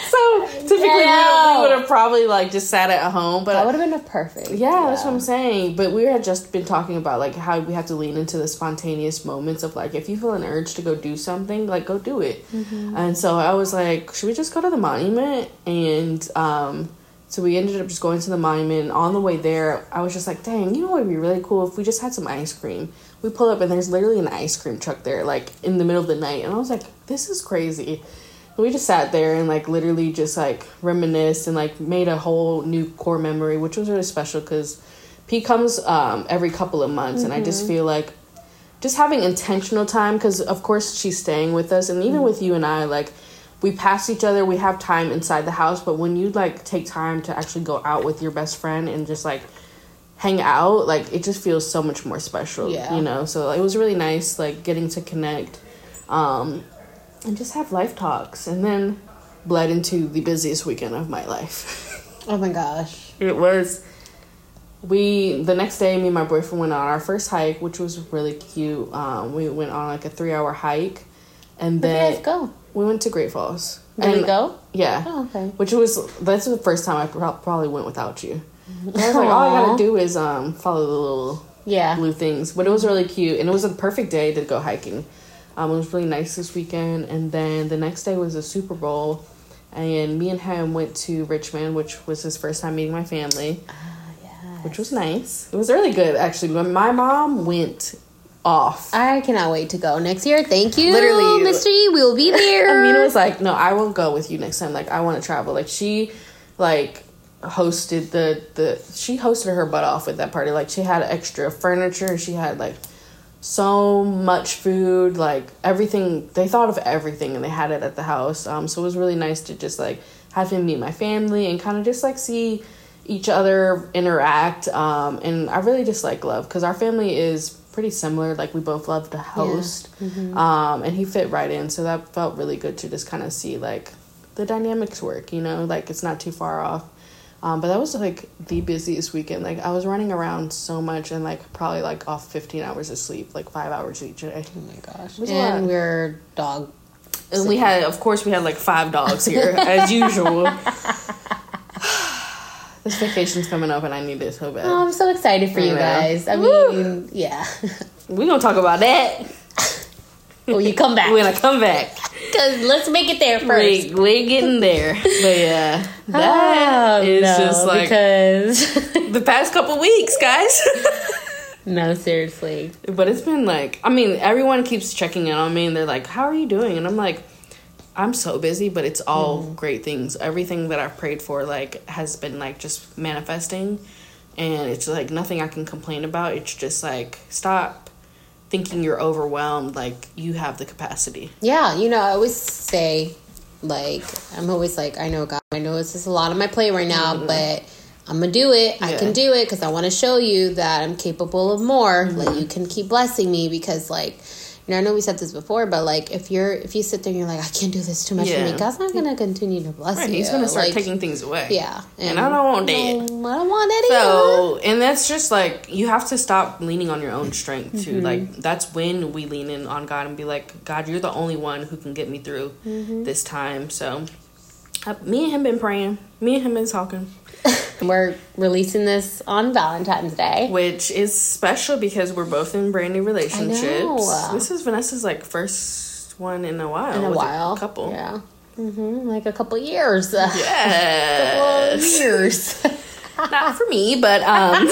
so typically we, we would have probably like just sat at home, but
That would have been a perfect.
yeah, that's what I'm saying. But we had just been talking about like how we have to lean into the spontaneous moments of like if you feel an urge to go do something, like go do it. And so I was like, should we just go to the monument? And um, so we ended up just going to the monument. And on the way there, I was just like, dang, you know what would be really cool if we just had some ice cream. We pull up and there's literally an ice cream truck there, like in the middle of the night. And I was like, this is crazy. We just sat there and like literally just like reminisced and like made a whole new core memory, which was really special because P comes um, every couple of months, and I just feel like just having intentional time because of course she's staying with us, and even with you and I, like we pass each other, we have time inside the house, but when you like take time to actually go out with your best friend and just like hang out, like it just feels so much more special.
Yeah.
you know. So it was really nice, like getting to connect. Um, and just have life talks and then bled into the busiest weekend of my life
Oh my gosh.
it was we the next day me and my boyfriend went on our first hike which was really cute um, we went on like a three hour hike and
Where
then
guys go?
we went to great falls
Did we go?
yeah
Oh, okay.
which was that's the first time i pro- probably went without you [laughs] i was like all i gotta do is um, follow the little
Yeah.
blue things. But it was really cute, and it was a perfect day to go hiking. Um, it was really nice this weekend, and then the next day was the Super Bowl, and me and him went to Richmond, which was his first time meeting my family, Ah yeah. which was nice. It was really good actually. When my mom went off,
I cannot wait to go next year. Thank you,
Literally.
Mystery. We will be [laughs] there.
Amina was like, "No, I will go with you next time. Like, I want to travel." Like, she, like, hosted the the she hosted her butt off with that party. Like she had extra furniture. She had like so much food, like everything. They thought of everything and they had it at the house. Um, so it was really nice to just like have him meet my family and kind of just like see each other interact. Um, and I really just like love because our family is pretty similar. Like we both love to host. Um, and he fit right in. So that felt really good to just kind of see like the dynamics work, you know, like it's not too far off. Um, but that was like the busiest weekend. Like I was running around so much and like probably like off 15 hours of sleep, like five hours each day.
Oh my gosh.
was a
And
lot.
we're dog.
And we had, of course, we had like five dogs here [laughs] as usual. [sighs] this vacation's coming up and I need it so bad.
Oh, I'm so excited for
I
you
know.
guys. I
Woo.
mean, yeah. [laughs]
we gonna talk about that
When you come back.
when I come back.
Because let's make it there first.
We, we're getting there. But yeah, [laughs] oh, that
Oh,
is
no,
just like
because
the past couple weeks, guys. [laughs]
no, seriously.
But it's been like, I mean, everyone keeps checking in on me and they're like, How are you doing? And I'm like, I'm so busy, but it's all mm-hmm. great things. Everything that I've prayed for, like, has been like just manifesting. And it's like nothing I can complain about. It's just like, stop thinking you're overwhelmed. Like, you have the capacity.
Yeah, you know, I always say, like, I'm always like, I know God, I know this is a lot on my plate right now, mm-hmm. but I'm gonna do it. I can do it because I want to show you that I'm capable of more. Like, mm-hmm. you can keep blessing me because, like, know, I know we said this before, but like, if you're if you sit there and you're like, I can't do this too much for me, God's not gonna continue to bless
Right.
you.
He's going to start
Like,
taking things away.
Yeah,
And I don't want that.
No, I don't want either.
So, and that's just like you have to stop leaning on your own strength too.
Mm-hmm.
Like that's when we lean in on God and be like, God, you're the only one who can get me through
Mm-hmm.
this time. So, uh, me and him been praying. Me and him been talking, [laughs]
We're releasing this on Valentine's Day.
which is special because we're both in brand new relationships. This is Vanessa's like first one in a while.
in a while.
couple.
Yeah. hmm Like a couple years. [laughs]
Yeah.
years. [laughs]
not for me, but um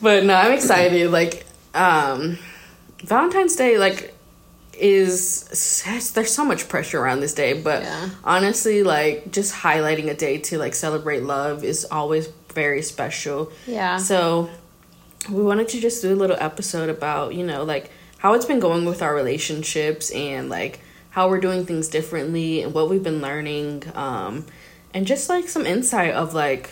But no, I'm excited. Like, um Valentine's Day like is there's so much pressure around this day, but
Yeah.
honestly, like just highlighting a day to like celebrate love is always very special.
Yeah.
So we wanted to just do a little episode about, you know, like how it's been going with our relationships and like how we're doing things differently and what we've been learning. Um and just like some insight of like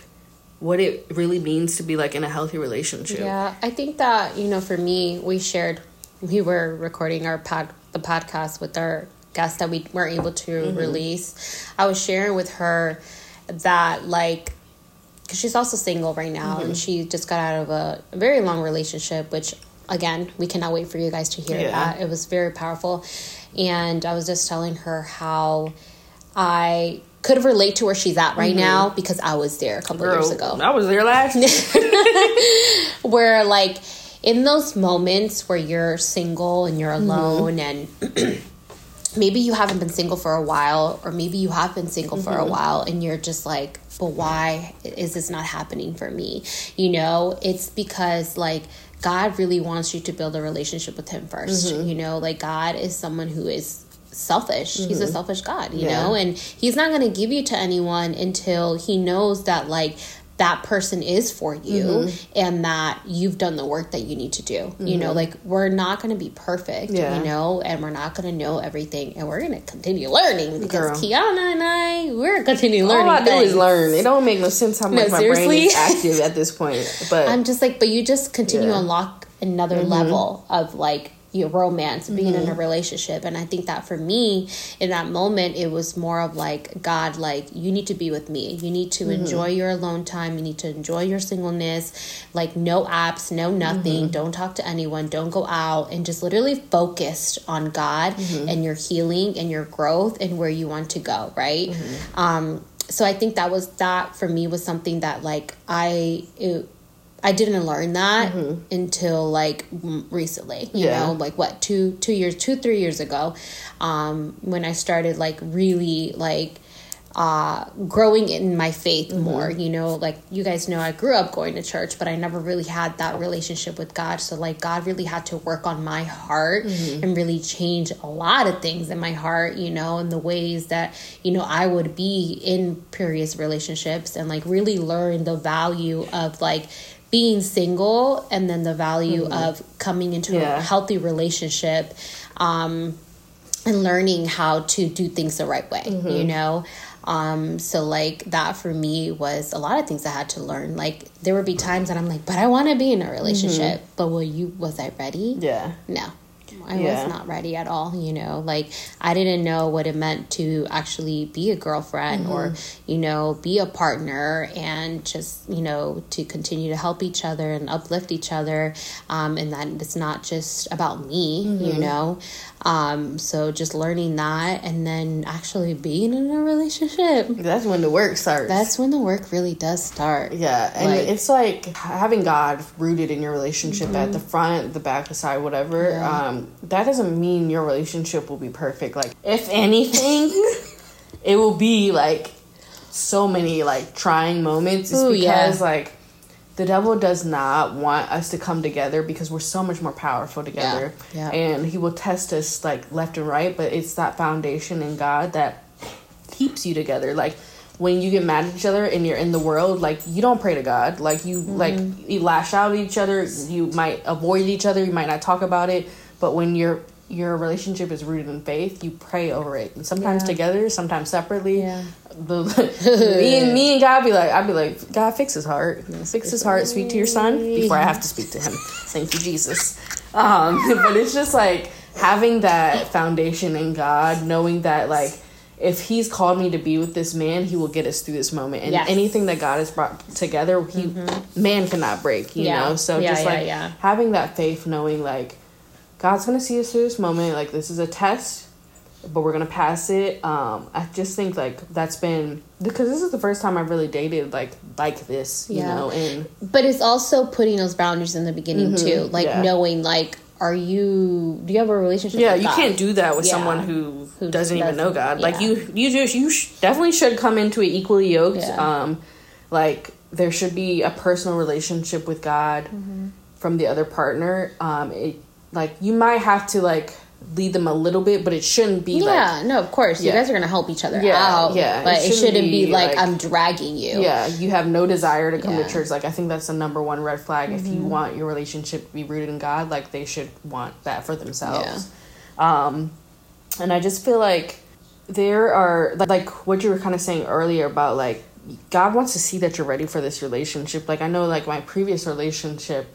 what it really means to be like in a healthy relationship.
Yeah, I think that you know, for me, we shared. We were recording our pod, the podcast with our guest that we weren't able to
Mm-hmm.
release. I was sharing with her that like, because she's also single right now,
Mm-hmm.
and she just got out of a, very long relationship, which again, we cannot wait for you guys to hear
Yeah.
that. It was very powerful, and I was just telling her how I could relate to where she's at right now because I was there a couple years
Mm-hmm.
Ago
I was there last [laughs] year.
where like in those moments where you're single and you're
Mm-hmm.
alone and [clears throat] maybe you haven't been single for a while or maybe you have been single for a
Mm-hmm.
while and you're just like but why is this not happening for me you know it's because like god really wants you to build a relationship with him 1st
Mm-hmm.
you know like god is someone who is selfish he's a selfish god you
Mm-hmm. Yeah.
know and he's not going to give you to anyone until he knows that like that person is for you
Mm-hmm.
and that you've done the work that you need to do you know like we're not going to be perfect
Yeah.
you know and we're not going to know everything and we're going to continue learning because
Girl.
kiana and i we're continuing learning
All I do is learn. It don't make no sense how much my brain is [laughs] active at this point. But
i'm just like but you just continue
Yeah.
to unlock another level of like your romance being in a mm-hmm. relationship. And i think that for me in that moment it was more of like god like you need to be with me. You need to mm-hmm. enjoy your alone time. You need to enjoy your singleness. Like no apps no nothing. Mm-hmm. Don't talk to anyone. Don't go out. And just literally focused on god and your healing and your growth and where you want to go right? Um so i think that was that for me was something that like i it, I didn't learn that until like recently. You
Yeah.
know, like what two two years, two three years ago, um, when I started like really like uh, growing in my faith more. You know, like you guys know, I grew up going to church, but I never really had that relationship with God. So, like, God really had to work on my heart and really change a lot of things in my heart, you know, in the ways that, you know, I would be in previous relationships and like really learn the value of like, being single and then the value of coming into
Yeah.
a healthy relationship um, and learning how to do things the right way you know? Um, so like that for me was a lot of things i had to learn. Like there would be times that i'm like but i want to be in a relationship. But will you was i ready?
Yeah.
no I
Yeah.
was not ready at all, you know. Like I didn't know what it meant to actually be a girlfriend or, you know, be a partner and just, you know, to continue to help each other and uplift each other. Um, and that it's not just about me, you know. Um, so just learning that and then actually being in a relationship.
That's when the work starts.
That's when the work really does start.
Yeah, and
Like-
it's like having God rooted in your relationship at the front, the back, the side, whatever.
Mm-hmm. Yeah.
Um, that doesn't mean your relationship will be perfect. Like, if anything, [laughs] it will be like so many like trying moments. It's
Ooh,
because
yeah.
like the devil does not want us to come together because we're so much more powerful together.
Yeah, yeah.
And he will test us like left and right, but it's that foundation in God that keeps you together. Like when you get mad at each other and you're in the world, like you don't pray to God. Like you
Mm-hmm.
like you lash out at each other. You might avoid each other. You might not talk about it. But when your your relationship is rooted in faith, you pray over it. And sometimes
Yeah.
together, sometimes separately.
Yeah.
The, [laughs] me and me and God be like, I'd be like, God, fix his heart, fix his heart. Speak to your son before I have to speak to him. Thank you, Jesus. Um, [laughs] but it's just like having that foundation in God, knowing that like if He's called me to be with this man, He will get us through this moment. And
Yes.
anything that God has brought together, He man cannot break. You
Yeah.
know, so
Yeah,
just
yeah,
like having that faith, knowing like God's gonna see us through this moment. Like this is a test but we're gonna pass it. Um, I just think like that's been because this is the first time I've really dated like like this, you
Yeah.
know, and
But it's also putting those boundaries in the beginning too, like
Mm-hmm. yeah.
knowing like, are you? Do you have a relationship?
yeah, you
God?
can't do that with
Yeah.
someone who,
Who
doesn't even know
doesn't-
God. Like you, you just you sh- definitely should come into it equally yoked.
Yeah.
Um, like there should be a personal relationship with God
Mm-hmm.
from the other partner. Um, it like you might have to like lead them a little bit, but it shouldn't be like
Yeah, no, of course. You guys are gonna help each other
Yeah,
out.
yeah.
but
It
it shouldn't,
shouldn't
be,
be,
like,
like-
I'm dragging you.
yeah you have no desire to come
Yeah.
to church like i think that's the number one red flag if
Mm-hmm.
you want your relationship to be rooted in god like they should want that for themselves um and i just feel like there are like what you were kind of saying earlier about like god wants to see that you're ready for this relationship like i know like my previous relationship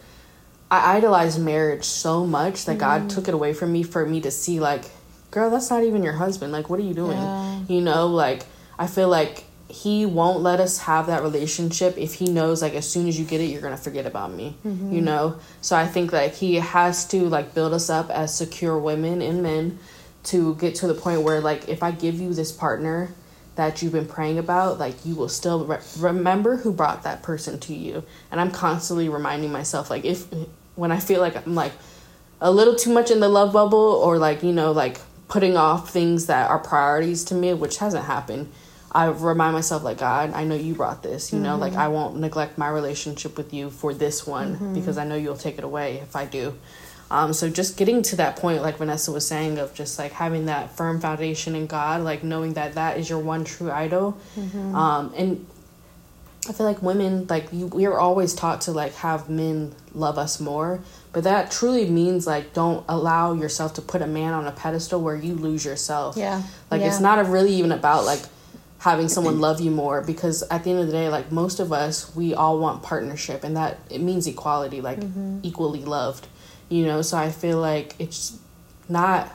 i idolized marriage so much that god mm. took it away from me for me to see like girl that's not even your husband. Like what are you doing?
Yeah.
you know like i feel like he won't let us have that relationship if he knows like as soon as you get it you're gonna forget about me mm-hmm. you know? So i think like he has to like build us up as secure women and men to get to the point where like if i give you this partner that you've been praying about like you will still re- remember who brought that person to you. And i'm constantly reminding myself like if when i feel like i'm like a little too much in the love bubble or like you know like putting off things that are priorities to me which hasn't happened i remind myself like god i know you brought this you know? Like i won't neglect my relationship with you for this one because i know you'll take it away if i do. Um, so just getting to that point like vanessa was saying of just like having that firm foundation in god like knowing that that is your one true idol um, and I feel like women, like you, we are always taught to like have men love us more, but that truly means like don't allow yourself to put a man on a pedestal where you lose yourself.
Yeah.
like it's not really even about like having someone love you more because at the end of the day, like most of us, we all want partnership, and that it means equality, like
Mm-hmm.
equally loved. You know, so I feel like it's not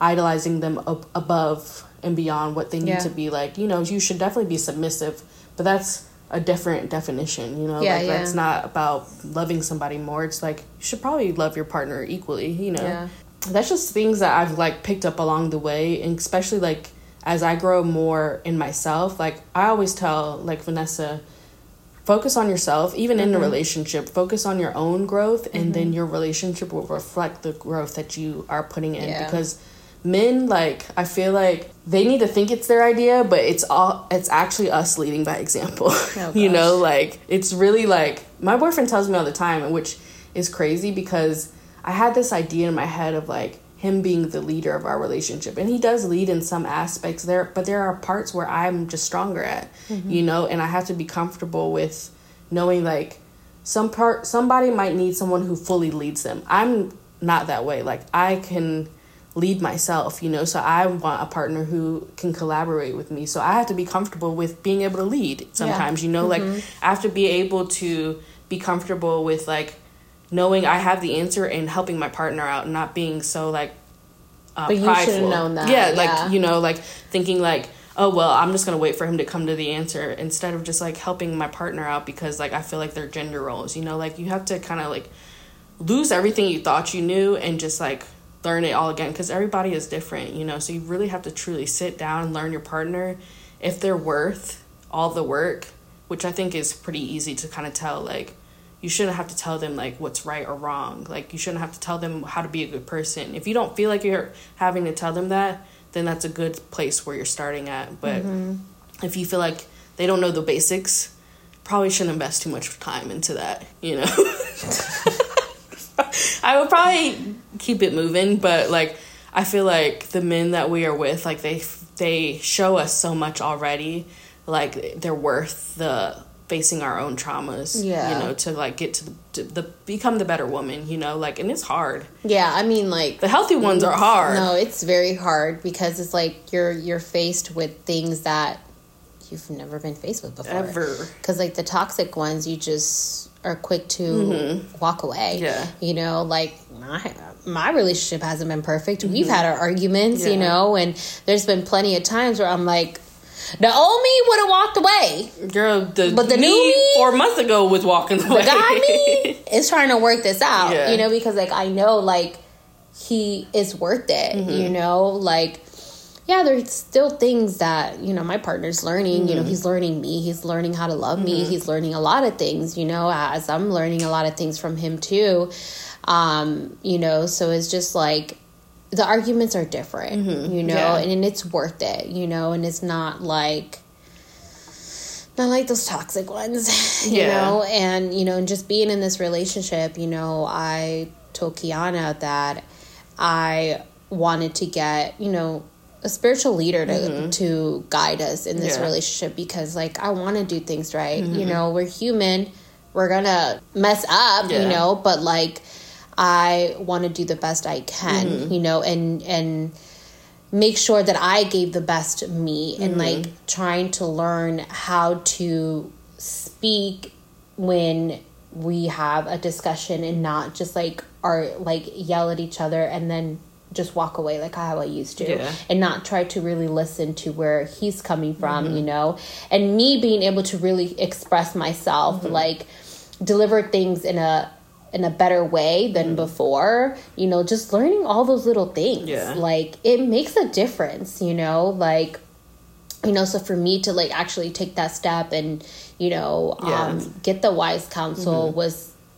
idolizing them up above and beyond what they need
Yeah.
to be like you know you should definitely be submissive but that's a different definition you know
Yeah,
like
yeah.
that's not about loving somebody more it's like you should probably love your partner equally you know
Yeah.
that's just things that i've like picked up along the way and especially like as i grow more in myself like i always tell like vanessa focus on yourself even in a mm-hmm. relationship focus on your own growth and then mm-hmm. your relationship will reflect the growth that you are putting in
Yeah.
because men like I feel like they need to think it's their idea, but it's all it's actually us leading by example.
Oh, [laughs]
you know, like it's really like my boyfriend tells me all the time, which is crazy because I had this idea in my head of like him being the leader of our relationship and he does lead in some aspects there but there are parts where i'm just stronger at mm-hmm. you know and i have to be comfortable with knowing like some part somebody might need someone who fully leads them. I'm not that way. Like i can lead myself you know? So i want a partner who can collaborate with me. So i have to be comfortable with being able to lead sometimes you know? Like i have to be able to be comfortable with like knowing i have the answer and helping my partner out and not being so like uh,
But you should've known that,
yeah
yeah.
like you know like thinking like oh well i'm just gonna wait for him to come to the answer instead of just like helping my partner out because like i feel like they're gender roles you know? Like you have to kind of like lose everything you thought you knew and just like learn it all again because everybody is different you know so you really have to truly sit down and learn your partner if they're worth all the work which i think is pretty easy to kind of tell like you shouldn't have to tell them like what's right or wrong like you shouldn't have to tell them how to be a good person. If you don't feel like you're having to tell them that then that's a good place where you're starting at but mm-hmm. if you feel like they don't know the basics probably shouldn't invest too much time into that you know [laughs] I would probably keep it moving, but like I feel like the men that we are with, like they they show us so much already, like they're worth the facing our own traumas.
Yeah.
you know, to like get to the, to the become the better woman. You know, like and it's hard.
Yeah, I mean, like
The healthy ones are hard.
No, it's very hard because it's like you're you're faced with things that you've never been faced with before.
Ever.
Because like the toxic ones, you just are quick to walk away.
Mm-hmm. Yeah.
You know, like my my relationship hasn't been perfect. We've had our arguments, you
Mm-hmm.
Know, and there's been plenty of times where I'm like, the old me would have walked away.
Girl, the
But the
me,
new me-
four months ago was walking away.
The guy me [laughs] is trying to work this out,
Yeah.
you know, because like I know like he is worth it,
Mm-hmm.
you know, like yeah, there's still things that, you know, my partner's learning, you know,
Mm-hmm.
he's learning me, he's learning how to love me, he's learning a lot of things, you know, as I'm learning a lot of things from him too. Um, you know, so it's just like the arguments are different, you know,
Mm-hmm. Yeah.
and, and it's worth it, you know, and it's not like not like those toxic ones, [laughs] you
Yeah.
know, and you know, and just being in this relationship, you know, I told Kiana that I wanted to get, you know, a spiritual leader to to guide us in this
Mm-hmm. Yeah.
relationship because like I want to do things right. You know, we're human. We're going to mess up, you know, but like I want to do the best I can,
Mm-hmm.
you know, and and make sure that I gave the best me and
Mm-hmm.
like trying to learn how to speak when we have a discussion and not just like are like yell at each other and then just walk away like how I used to
Yeah.
and not try to really listen to where he's coming from,
Mm-hmm.
you know, and me being able to really express myself,
Mm-hmm.
like deliver things in a in a better way than before, you know, just learning all those little things.
Yeah.
Like it makes a difference, you know, like you know, so for me to like actually take that step and, you know,
Yeah. Mm-hmm.
um get the wise counsel was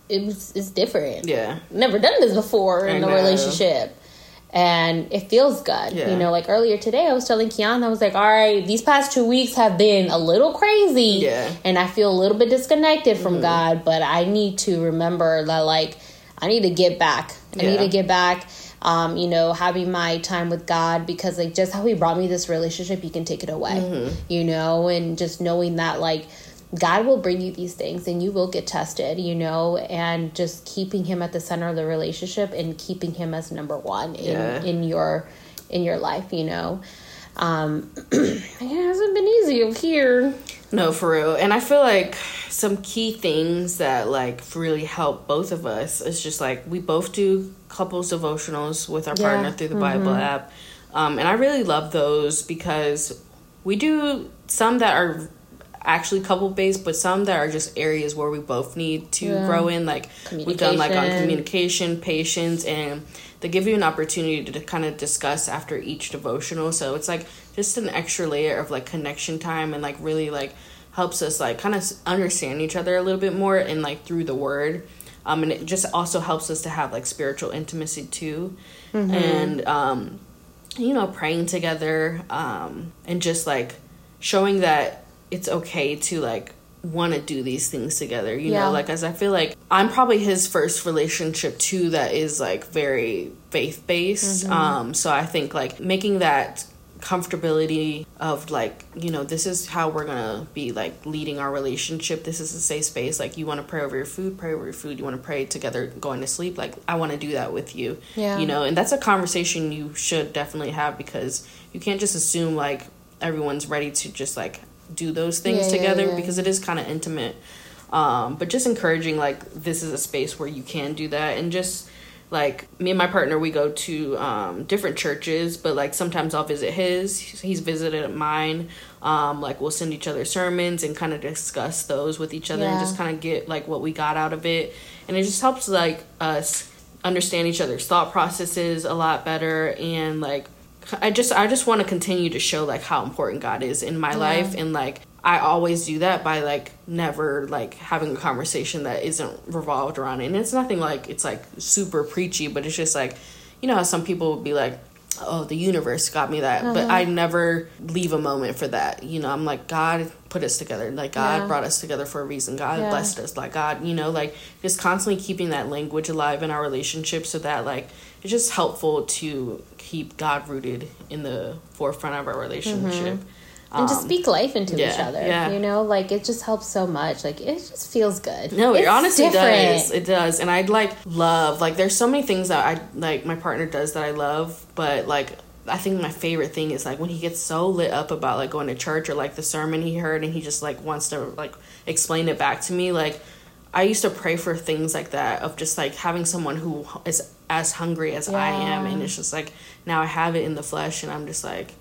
it was it's different
Yeah.
never done this before in a relationship. And it feels good.
Yeah.
You know, like earlier today, I was telling Kiana, I was like, all right, these past two weeks have been a little crazy.
Yeah. Mm-hmm.
And I feel a little bit disconnected from God, but I need to remember that, like, I need to get back. I need to get back. Um, you know, having my time with God because, like, just how He brought me this relationship, He can take it away.
Mm-hmm.
You know, and just knowing that, like, God will bring you these things and you will get tested, you know, and just keeping him at the center of the relationship and keeping him as number one in,
Yeah.
in your in your life, you know. Um [clears throat] it hasn't been easy here.
No, for real. And I feel like some key things that like really help both of us is just like we both do couples devotionals with our
Yeah. Mm-hmm.
partner through the Bible app. Um, and I really love those because we do some that are actually couple based, but some that are just areas where we both need to
Yeah.
grow in. Like we've done like on
Communication.
communication, patience, and they give you an opportunity to, kind of discuss after each devotional. So it's like just an extra layer of like connection time and like really like helps us like kind of understand each other a little bit more and like through the word. Um, and it just also helps us to have like spiritual intimacy too. And um, you know, praying together, um, and just like showing that it's okay to like want to do these things together you
Yeah.
know like as i feel like i'm probably his first relationship too that is like very faith based um so i think like making that comfortability of like you know this is how we're gonna be like leading our relationship. This is a safe space. Like you want to pray over your food pray over your food. You want to pray together going to sleep. Like i want to do that with you
Yeah.
you know? And that's a conversation you should definitely have because you can't just assume like everyone's ready to just like do those things
Yeah, yeah,
together
yeah.
because it is kind of intimate. Um but just encouraging like this is a space where you can do that and just like me and my partner we go to um different churches but like sometimes i'll visit his he's visited mine. Um like we'll send each other sermons and kind of discuss those with each other and just kind of get like what we got out of it. And it just helps like us understand each other's thought processes a lot better and like I just I just want to continue to show like how important God is in my life and like I always do that by like never like having a conversation that isn't revolved around it. And it's nothing like it's like super preachy, but it's just like you know how some people would be like oh the universe got me that but uh-huh. i never leave a moment for that you know i'm like god put us together like god
Yeah.
brought us together for a reason god
Yeah.
blessed us like god you know like just constantly keeping that language alive in our relationship so that like it's just helpful to keep god rooted in the forefront of our relationship
and just
Um,
speak life into each other.
yeah.
You know, like it just helps so much. Like it just feels good.
No, it honestly
different.
does. It does, and I'd like love like there's so many things that I like my partner does that I love, but like I think my favorite thing is like when he gets so lit up about like going to church or like the sermon he heard and he just like wants to like explain it back to me. Like I used to pray for things like that of just like having someone who is as hungry as I am, and it's just like now I have it in the flesh, and I'm just like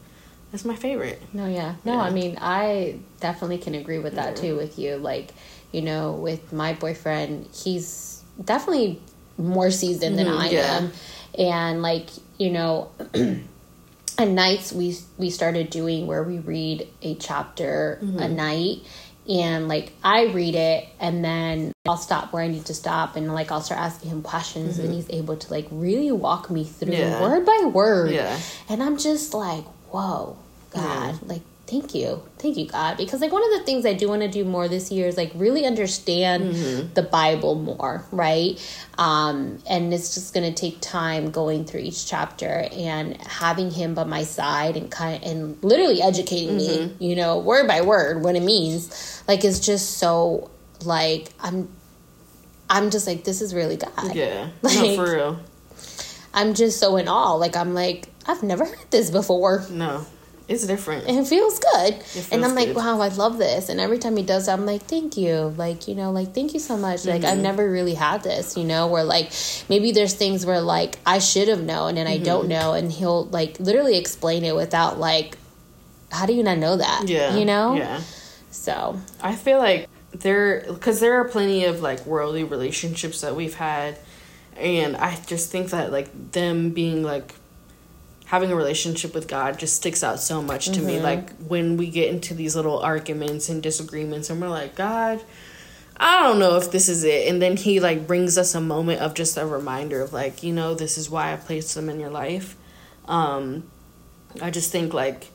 that's my favorite.
No, yeah. No,
Yeah.
I mean, I definitely can agree with that too with you. Like, you know, with my boyfriend, he's definitely more seasoned than
Mhm,
I
yeah.
am. And like, you know, [clears throat] at nights we we started doing where we read a chapter a night and like I read it and then I'll stop where I need to stop and like I'll start asking him questions and mm-hmm. he's able to like really walk me through
Yeah.
word by word.
Yeah.
And I'm just like, whoa, God, like, thank you. Thank you, God. Because, like, one of the things I do want to do more this year is, like, really understand the Bible more, right? Um, and it's just going to take time going through each chapter and having Him by my side and kind and literally educating me, you know, word by word, what it means. Like, it's just so, like, I'm. I'm just like, this is really God.
Yeah, no, [laughs]
Like-
for real.
I'm just so in awe. Like, I'm like, I've never heard this before.
No, it's different.
and it feels good. and
feels
I'm like,
good.
wow, I love this. And every time he does, that, I'm like, thank you. Like, you know, like, thank you so much. Like,
Mm-hmm.
I've never really had this, you know, where like maybe there's things where like I should have known and I don't
Mm-hmm.
know. And he'll like literally explain it without like, how do you not know that?
Yeah,
You know?
Yeah.
So,
I feel like there because there are plenty of like worldly relationships that we've had, and I just think that like them being like having a relationship with God just sticks out so much to me. Like when we get into these little arguments and disagreements, and we're like, God. I don't know if this is it. And then he like brings us a moment of just a reminder of like, you know, this is why I placed them in your life. Um I just think like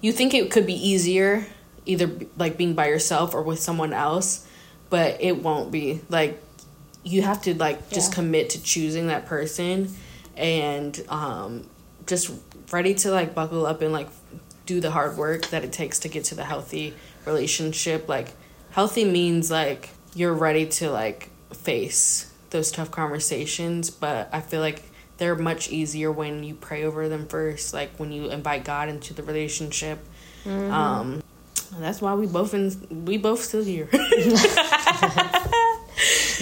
you think it could be easier either like being by yourself or with someone else, but it won't be. Like you have to like just
Yeah.
commit to choosing that person and um just ready to like buckle up and like do the hard work that it takes to get to the healthy relationship. Like healthy means like you're ready to like face those tough conversations, but I feel like they're much easier when you pray over them first, like when you invite God into the relationship. Um that's why we both in we both still here. [laughs] [laughs]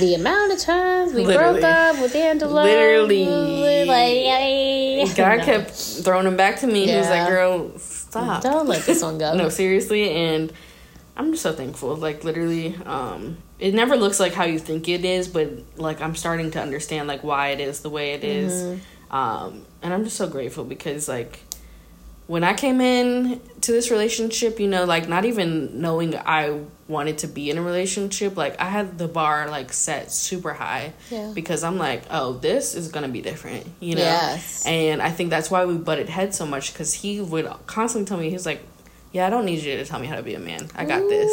the amount of times we
Literally.
broke up with Angela.
Literally.
Like.
God [laughs]
No.
kept throwing them back to me. He was like, "Girl, stop."
Don't let this one go. [laughs]
no, seriously, and I'm just so thankful. Like literally, um, it never looks like how you think it is, but like I'm starting to understand like why it is the way it is.
Mm-hmm.
Um, and I'm just so grateful because like when I came in to this relationship, you know, like not even knowing I wanted to be in a relationship, like I had the bar like set super high
Yeah.
because I'm like, oh, this is gonna be different, you know.
Yes.
And I think that's why we butted heads so much because he would constantly tell me he was like, yeah, I don't need you to tell me how to be a man. I got this,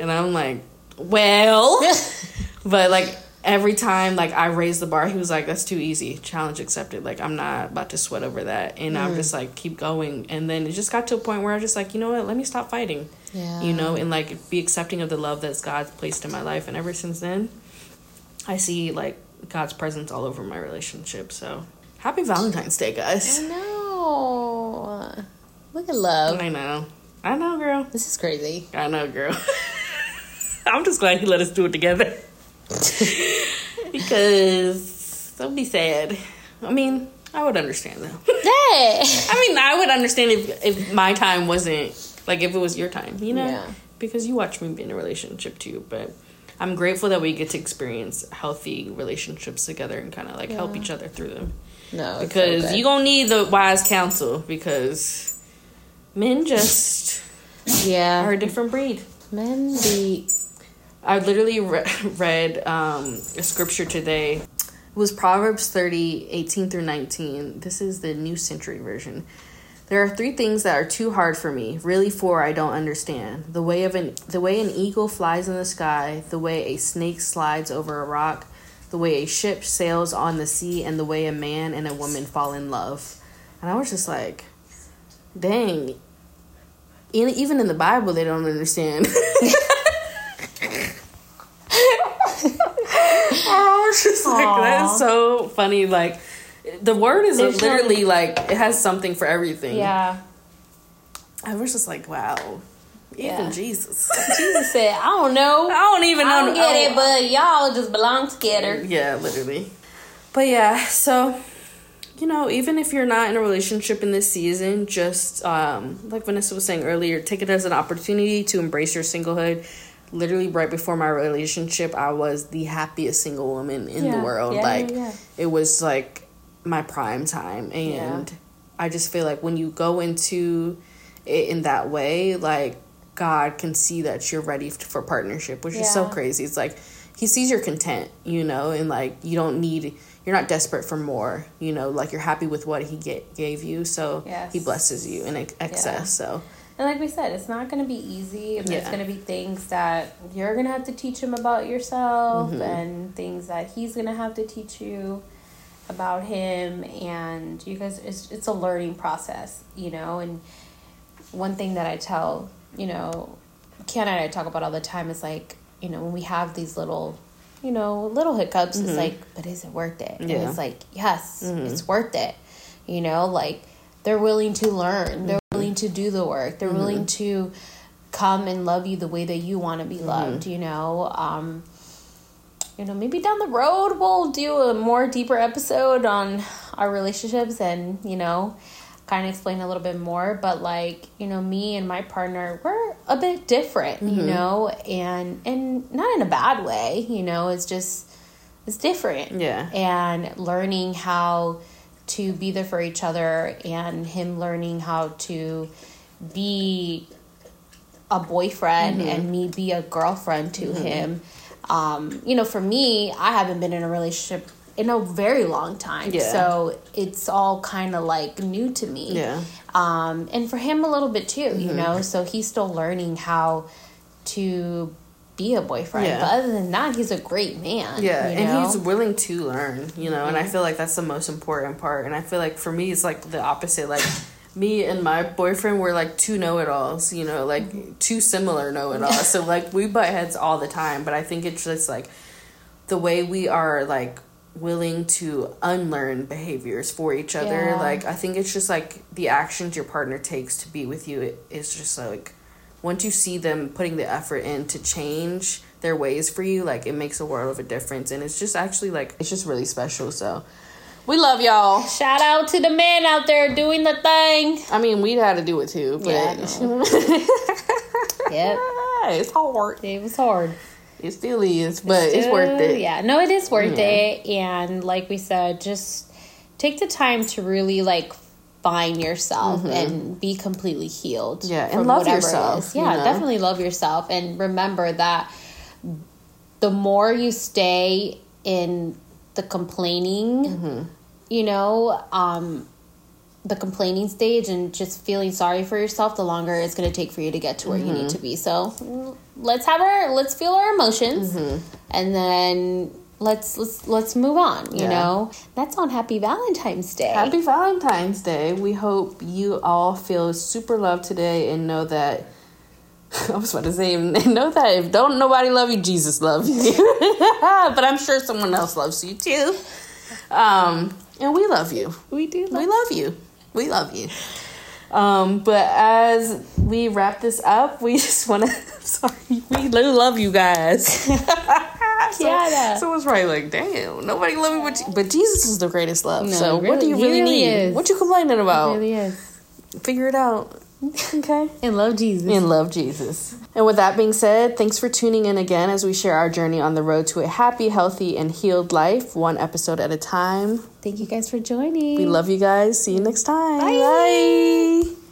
and I'm like, well, [laughs] but like every time like I raised the bar, he was like, "That's too easy. Challenge accepted. Like I'm not about to sweat over that." And I'm just mm. like, keep going. And then it just got to a point where I was just like, you know what? Let me stop fighting.
Yeah.
You know, and like be accepting of the love that's God's placed in my life. And ever since then, I see like God's presence all over my relationship. So happy Valentine's Day, guys.
I know. Look at love.
I know. I know, girl.
This is crazy.
I know, girl. [laughs] I'm just glad he let us do it together. [laughs] because that would be sad. I mean, I would understand though.
Hey.
I mean, I would understand if if my time wasn't like if it was your time, you know,
Yeah.
because you watch me be in a relationship too. But I'm grateful that we get to experience healthy relationships together and kind of like help each other through them.
No,
Because
so
you gonna need the wise counsel because men just
yeah
are a different breed.
men be
I literally re- [laughs] read um, a scripture today. It was Proverbs 30, 18 through 19. This is the New Century Version. There are three things that are too hard for me, really four I don't understand. The way of an the way an eagle flies in the sky, the way a snake slides over a rock, the way a ship sails on the sea, and the way a man and a woman fall in love. And I was just like, dang. In, even in the Bible they don't understand. [laughs] [laughs] Like, that's so funny. Like, the word is
There's
literally like it has something for everything.
yeah
I was just like, wow, even
Yeah.
Jesus. [laughs]
jesus said i don't know
I don't even know.
i don't get it
oh,
but y'all just belong together
yeah, literally. But yeah, so you know, even if you're not in a relationship in this season, just um, like Vanessa was saying earlier, take it as an opportunity to embrace your singlehood. Literally, right before my relationship, I was the happiest single woman in the world.
yeah,
like,
yeah, yeah.
it was like my prime time, and I just feel like when you go into it in that way, like God can see that you're ready for partnership, which is so crazy. It's like He sees your content, you know, and like you don't need, you're not desperate for more, you know, like you're happy with what He get, gave you, so
Yes.
He blesses you in ex- excess. So
And like we said, it's not going to be easy. And There's
Yeah.
going to be things that you're going to have to teach him about yourself,
Mm-hmm.
and things that he's going to have to teach you about him. And you guys, it's it's a learning process, you know. And one thing that I tell, you know, Ken and I talk about all the time is like, you know, when we have these little, you know, little hiccups, it's like, but is it worth it? And
Mm-hmm.
It's like, yes, it's worth it. You know, like they're willing to learn, they're willing to do the work, they're willing mm-hmm. to come and love you the way that you want to be mm-hmm. loved. You know, um, you know, maybe down the road we'll do a more deeper episode on our relationships and you know kind of explain a little bit more. But like you know me and my partner we're a bit different you mm-hmm. know? And and not in a bad way you know? It's just it's different.
Yeah.
and learning how to be there for each other and him learning how to be a boyfriend and me be a girlfriend to him. Um, you know, for me, I haven't been in a relationship in a very long time.
Yeah.
So it's all kind of like new to me.
Yeah.
Um, and for him a little bit too, you know, so he's still learning how to be a boyfriend.
Yeah.
But other than that, he's a great man.
Yeah,
you
and
know?
he's willing to learn, you know, and I feel like that's the most important part. And I feel like for me, it's like the opposite. Like me and my boyfriend were like two know it alls, you know, like mm-hmm. two similar know it alls. so like we butt heads all the time, but I think it's just like the way we are like willing to unlearn behaviors for each other.
Yeah.
Like I think it's just like the actions your partner takes to be with you. It, it's just like once you see them putting the effort in to change their ways for you, like it makes a world of a difference. And it's just actually like it's just really special. So we love y'all.
Shout out to the men out there doing the thing.
I mean, we had to do it too, but
Yeah, [laughs] [laughs] Yep.
it's hard.
It was hard.
It still is, but it's worth it.
Yeah, no, it is worth
Yeah.
it. And like we said, just take the time to really like find yourself and be completely healed.
Mm-hmm. Yeah, and love yourself,
is.
you
Yeah,
know?
definitely love yourself and remember that the more you stay in the complaining,
Mm-hmm.
you know, um, the complaining stage and just feeling sorry for yourself, the longer it's going to take for you to get to where you
Mm-hmm.
need to be. So let's have our let's feel our emotions,
Mm-hmm.
and then let's let's let's move on. You
Yeah.
know, that's on Happy Valentine's Day.
Happy Valentine's Day. We hope you all feel super loved today and know that [laughs] I was about to say [laughs] know that if don't nobody love you, Jesus loves you. [laughs] but I'm sure someone else loves you too. Um, and we love you.
we do.
We love you. We love you. Um, but as we wrap this up, we [laughs] just want to. Sorry, we love you guys. [laughs] so,
Kiara.
someone's probably like, "Damn, nobody love me but but Jesus is the greatest love."
No,
so what do
really-
you really,
really
need?
is.
What you complaining about?
really is.
Figure it out. Okay.
And love Jesus.
And love Jesus. And with that being said, thanks for tuning in again as we share our journey on the road to a happy, healthy, and healed life, one episode at a time.
Thank you guys for joining.
We love you guys. See you next time.
Bye.
Bye.